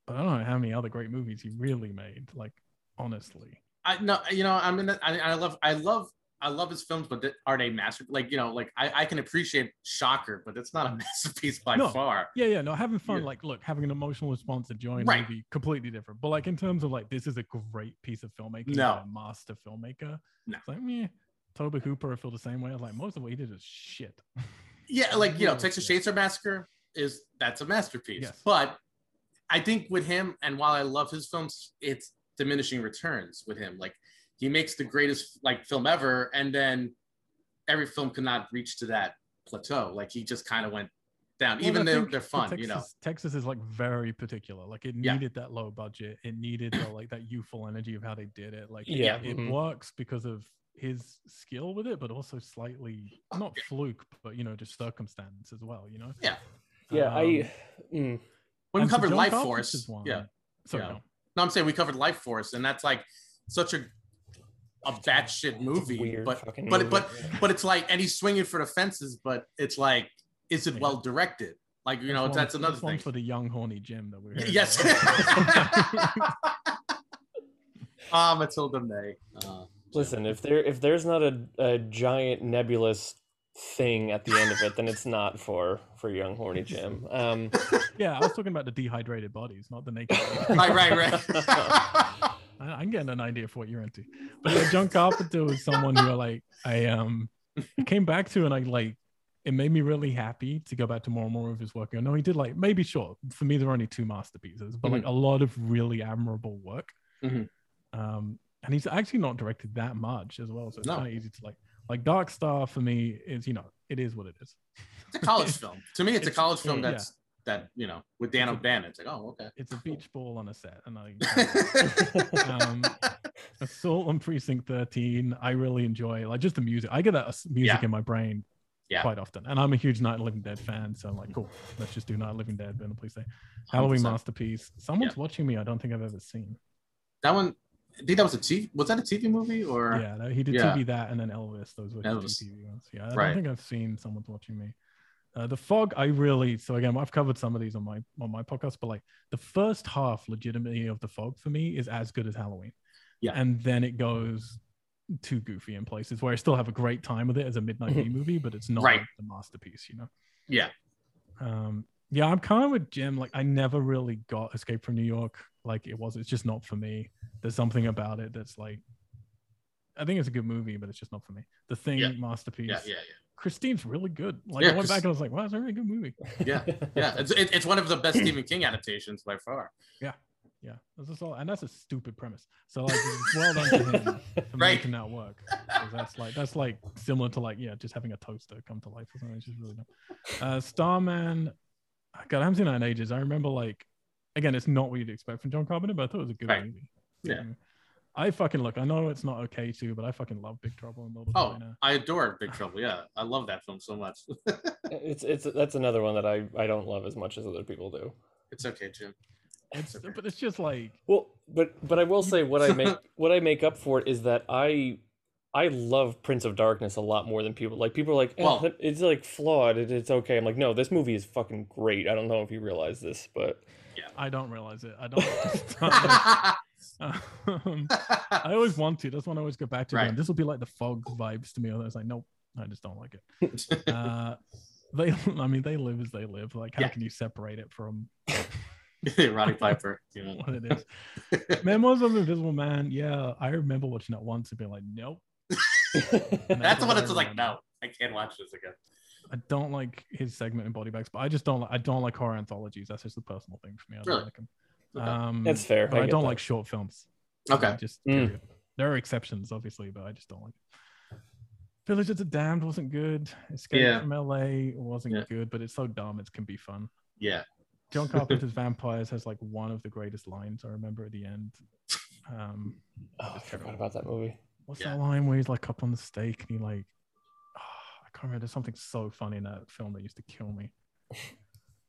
But I don't know how many other great movies he really made. Like, honestly. I no, you know, I'm in. The, I, I love, I love, I love his films, but are they master? Like, you know, like I, I can appreciate Shocker, but it's not a (laughs) masterpiece by No. far. Yeah, yeah, no, having fun, Yeah. like, look, having an emotional response to join Right. movie, completely different. But like in terms of like, this is a great piece of filmmaking, No. a master filmmaker. No. It's like, me, Tobe Hooper, I feel the same way. I was like, most of what he did is shit. Yeah, (laughs) like you know, Texas. Chainsaw Massacre is that's a masterpiece. Yes. But I think with him, and while I love his films, it's diminishing returns with him. Like he makes the greatest like film ever, and then every film could not reach to that plateau. Like he just kind of went down, Well, even I though think they're fun, Texas, you know. Texas is like very particular. Like it Yeah. needed that low budget. It needed the, like that youthful energy of how they did it. Like it- Yeah. it, Mhm. works because of his skill with it, but also slightly not fluke, but you know, just circumstance as well. You know. Yeah. Yeah. Um, I. Mm, When we covered John Life Carpenter's Force, one- yeah. Sorry, Yeah. no. No, I'm saying we covered Life Force, and that's like such a a batshit movie, weird but but movie. but but it's like, and he's swinging for the fences, but it's like, is it Yeah. well directed? Like you know, one- that's another one thing. for the young horny Jim that we're. Y- Yes. about. (laughs) Ah, Mathilda May. Uh, listen, if there if there's not a, a giant nebulous thing at the end of it, then it's not for for young horny Jim. Um, (laughs) yeah, I was talking about the dehydrated bodies, not the naked. (laughs) right, right, right. (laughs) I- I'm getting an idea for what you're into. But yeah, John Carpenter was someone who I like I um came back to and I like it made me really happy to go back to more and more of his work. I know he did like maybe sure for me there are only two masterpieces, but like a lot of really admirable work. Mhm. Um, and he's actually not directed that much as well, so it's No. kind of easy to like like Dark Star for me is you know it is what it is. It's a college (laughs) film. To me, it's, a college film yeah. that's that you know with Dan O'Bannon. It's like, oh, okay. It's a beach ball on a set, and I (laughs) um, Assault on Precinct 13. I really enjoy like just the music. I get that music Yeah. in my brain Yeah. quite often, and I'm a huge Night of Living Dead fan. So I'm like, cool, let's just do Night of Living Dead. Then please say Halloween 100%. masterpiece. Someone's watching me. I don't think I've ever seen. That one, I think that was a TV. Was that a TV movie or? Yeah, no, he did Yeah. TV that, and then Elvis. Those were Elvis. TV ones. Yeah, I Right. don't think I've seen Someone's Watching Me. Uh, the fog, I really so again, I've covered some of these on my on my podcast, but like the first half, legitimately of the fog for me is as good as Halloween. Yeah. and then it goes too goofy in places where I still have a great time with it as a midnight B movie, but it's not Right. like the masterpiece, you know. Yeah. Um, yeah, I'm kind of with Jim. Like, I never really got Escape from New York. Like, it was. It's just not for me. There's something about it that's like, I think it's a good movie, but it's just not for me. The Thing Yeah. masterpiece. Yeah, yeah, yeah. Christine's really good. Like, Yeah, I went back and I was like, wow, it's a really good movie. yeah, yeah. (laughs) It's it, it's one of the best Stephen King adaptations by far. Yeah, Yeah. that's just all, and that's a stupid premise. So like, well done to him for Right. making that work. That's like that's like similar to like yeah, just having a toaster come to life or something. It's just really dumb. Uh, Starman, God, I haven't seen that in ages. I remember like, again, it's not what you'd expect from John Carpenter, but I thought it was a good Right. movie. Yeah. Um, I fucking look. I know it's not okay too, but I fucking love Big Trouble in Little Oh, China. I adore Big Trouble. Yeah, I love that film so much. (laughs) It's it's that's another one that I I don't love as much as other people do. it's okay, Jim. It's but it's just like Well, but but I will say what I make (laughs) what I make up for it is that I I love Prince of Darkness a lot more than people like. People are like, eh, Well- it's like flawed. It, it's okay. I'm like, no, this movie is fucking great. I don't know if you realize this, but I don't realize it. I don't. (laughs) um, I always want to. That's one I always go back to. Right. This will be like the fog vibes to me. I was like, nope, I just don't like it. (laughs) Uh, they, (laughs) I mean, they live as they live. Like, how Yeah. can you separate it from Roddy Piper. You know. what it is? Memoirs of an Invisible Man. Yeah, I remember watching that once and being like, nope. That's all what it's like. No, I can't watch this again. I don't like his segment in Body Bags, but I just don't like. I don't like horror anthologies. That's just a personal thing for me. I don't Really? like them. Okay. Um, That's fair. but I I, don't that. like short films. Okay. Just Mm. there are exceptions, obviously, but I just don't like it. Village of the Damned wasn't good. Escape Yeah. from LA wasn't Yeah. good, but it's so dumb it can be fun. Yeah. John (laughs) Carpenter's Vampires has like one of the greatest lines I remember at the end. Um, Oh, I forgot about that movie. what's Yeah. that line where he's like up on the stake and he like, I can't remember. There's something so funny in that film that used to kill me.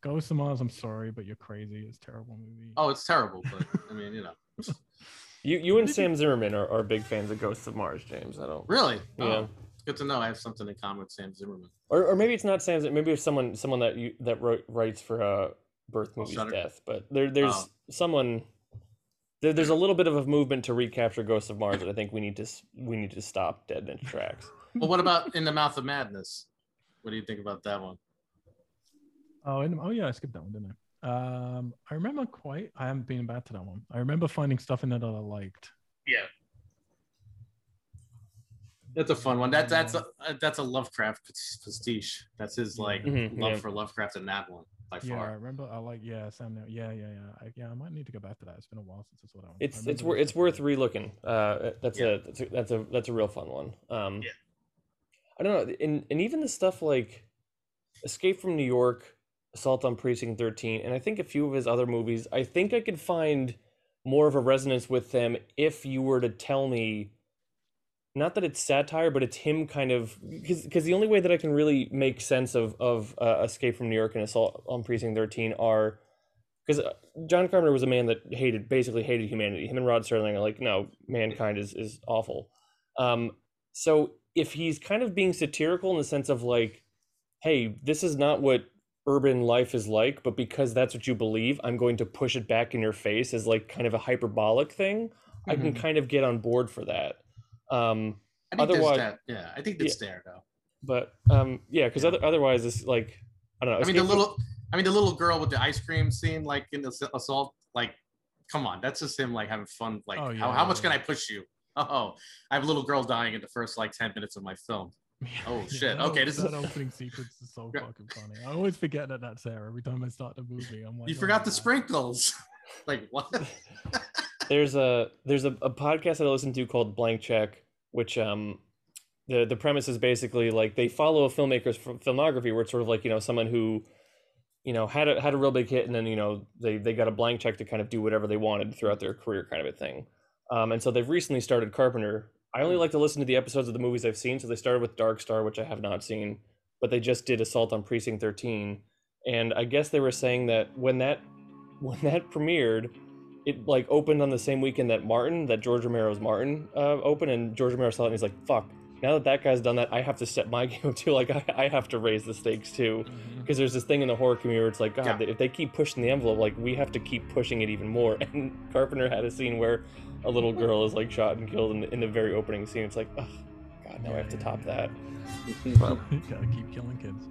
Ghost of Mars, I'm sorry, but you're crazy. It's a terrible movie. Oh, it's terrible, but I mean, you know. You you and Sam Zimmerman are, are big fans of Ghosts of Mars, James. I don't. Really? Yeah. Oh, good to know. I have something in common with Sam Zimmerman. Or, or maybe it's not Sam. Zim- Maybe it's someone someone that you that wrote, writes for uh, Birth Oh, Movies Shudder? Death. But there there's Oh. someone. There, there's a little bit of a movement to recapture Ghosts of Mars that I think we need to we need to stop dead in its tracks. Well, what about In the Mouth of Madness? What do you think about that one? Oh, and, oh yeah, I skipped that one, didn't I? Um, I remember quite. I haven't been back to that one. I remember finding stuff in there that I liked. Yeah. That's a fun one. That that's a that's a Lovecraft pastiche. That's his like Mhm, love yeah. for Lovecraft in that one by far. Yeah, I remember. I like. Yeah, Sam. Yeah, yeah, yeah. I, yeah, I might need to go back to that. It's been a while since it's what I saw that one. I It's it's remember wor- this it's worth relooking. Uh, that's Yeah. a that's a that's a that's a real fun one. Um, Yeah. I don't know, and and even the stuff like Escape from New York, Assault on Precinct Thirteen, and I think a few of his other movies. I think I could find more of a resonance with them if you were to tell me. Not that it's satire, but it's him kind of because the only way that I can really make sense of of uh, Escape from New York and Assault on Precinct Thirteen are because John Carpenter was a man that hated basically hated humanity. Him and Rod Serling are like, no, mankind is is awful. Um, so if he's kind of being satirical in the sense of like, hey, this is not what urban life is like, but because that's what you believe, I'm going to push it back in your face as like kind of a hyperbolic thing. I can Mhm. kind of get on board for that. Um, I think there's otherwise- that. Yeah, I think it's there though. but um, yeah, because other, otherwise it's like I don't know. I mean, the Escape from- little, I mean, the little girl with the ice cream scene, like in the assault, like, come on, that's just him like having fun. Like, Oh, how, yeah, how much yeah, can. I push you? Oh, I have a little girl dying in the first like ten minutes of my film. Oh, shit. (laughs) Okay, op- this that is- opening sequence is so fucking funny. I always forget that that's there every time I start the movie. I'm like, You oh forgot my the God. sprinkles. (laughs) like what? (laughs) there's a there's a, a podcast that I listen to called Blank Check, which um the the premise is basically like they follow a filmmaker's filmography where it's sort of like you know someone who you know had a had a real big hit and then you know they they got a blank check to kind of do whatever they wanted throughout their career kind of a thing. Um, and so they've recently started Carpenter. I only like to listen to the episodes of the movies I've seen. So they started with Dark Star, which I have not seen, but they just did Assault on Precinct 13. And I guess they were saying that when that (laughs) when that premiered, it like opened on the same weekend that Martin, that George Romero's Martin, uh, opened, and George Romero saw it and he's like, "Fuck." Now that that guy's done that, I have to step my (laughs) game too. Like I, I have to raise the stakes too, because there's this thing in the horror community where it's like, God, Yeah. if they keep pushing the envelope, like we have to keep pushing it even more. (laughs) And Carpenter had a scene where a little girl is like shot and killed in the, in the very opening scene. It's like, oh, God, now I have to top that. (laughs) (laughs) Gotta keep killing kids.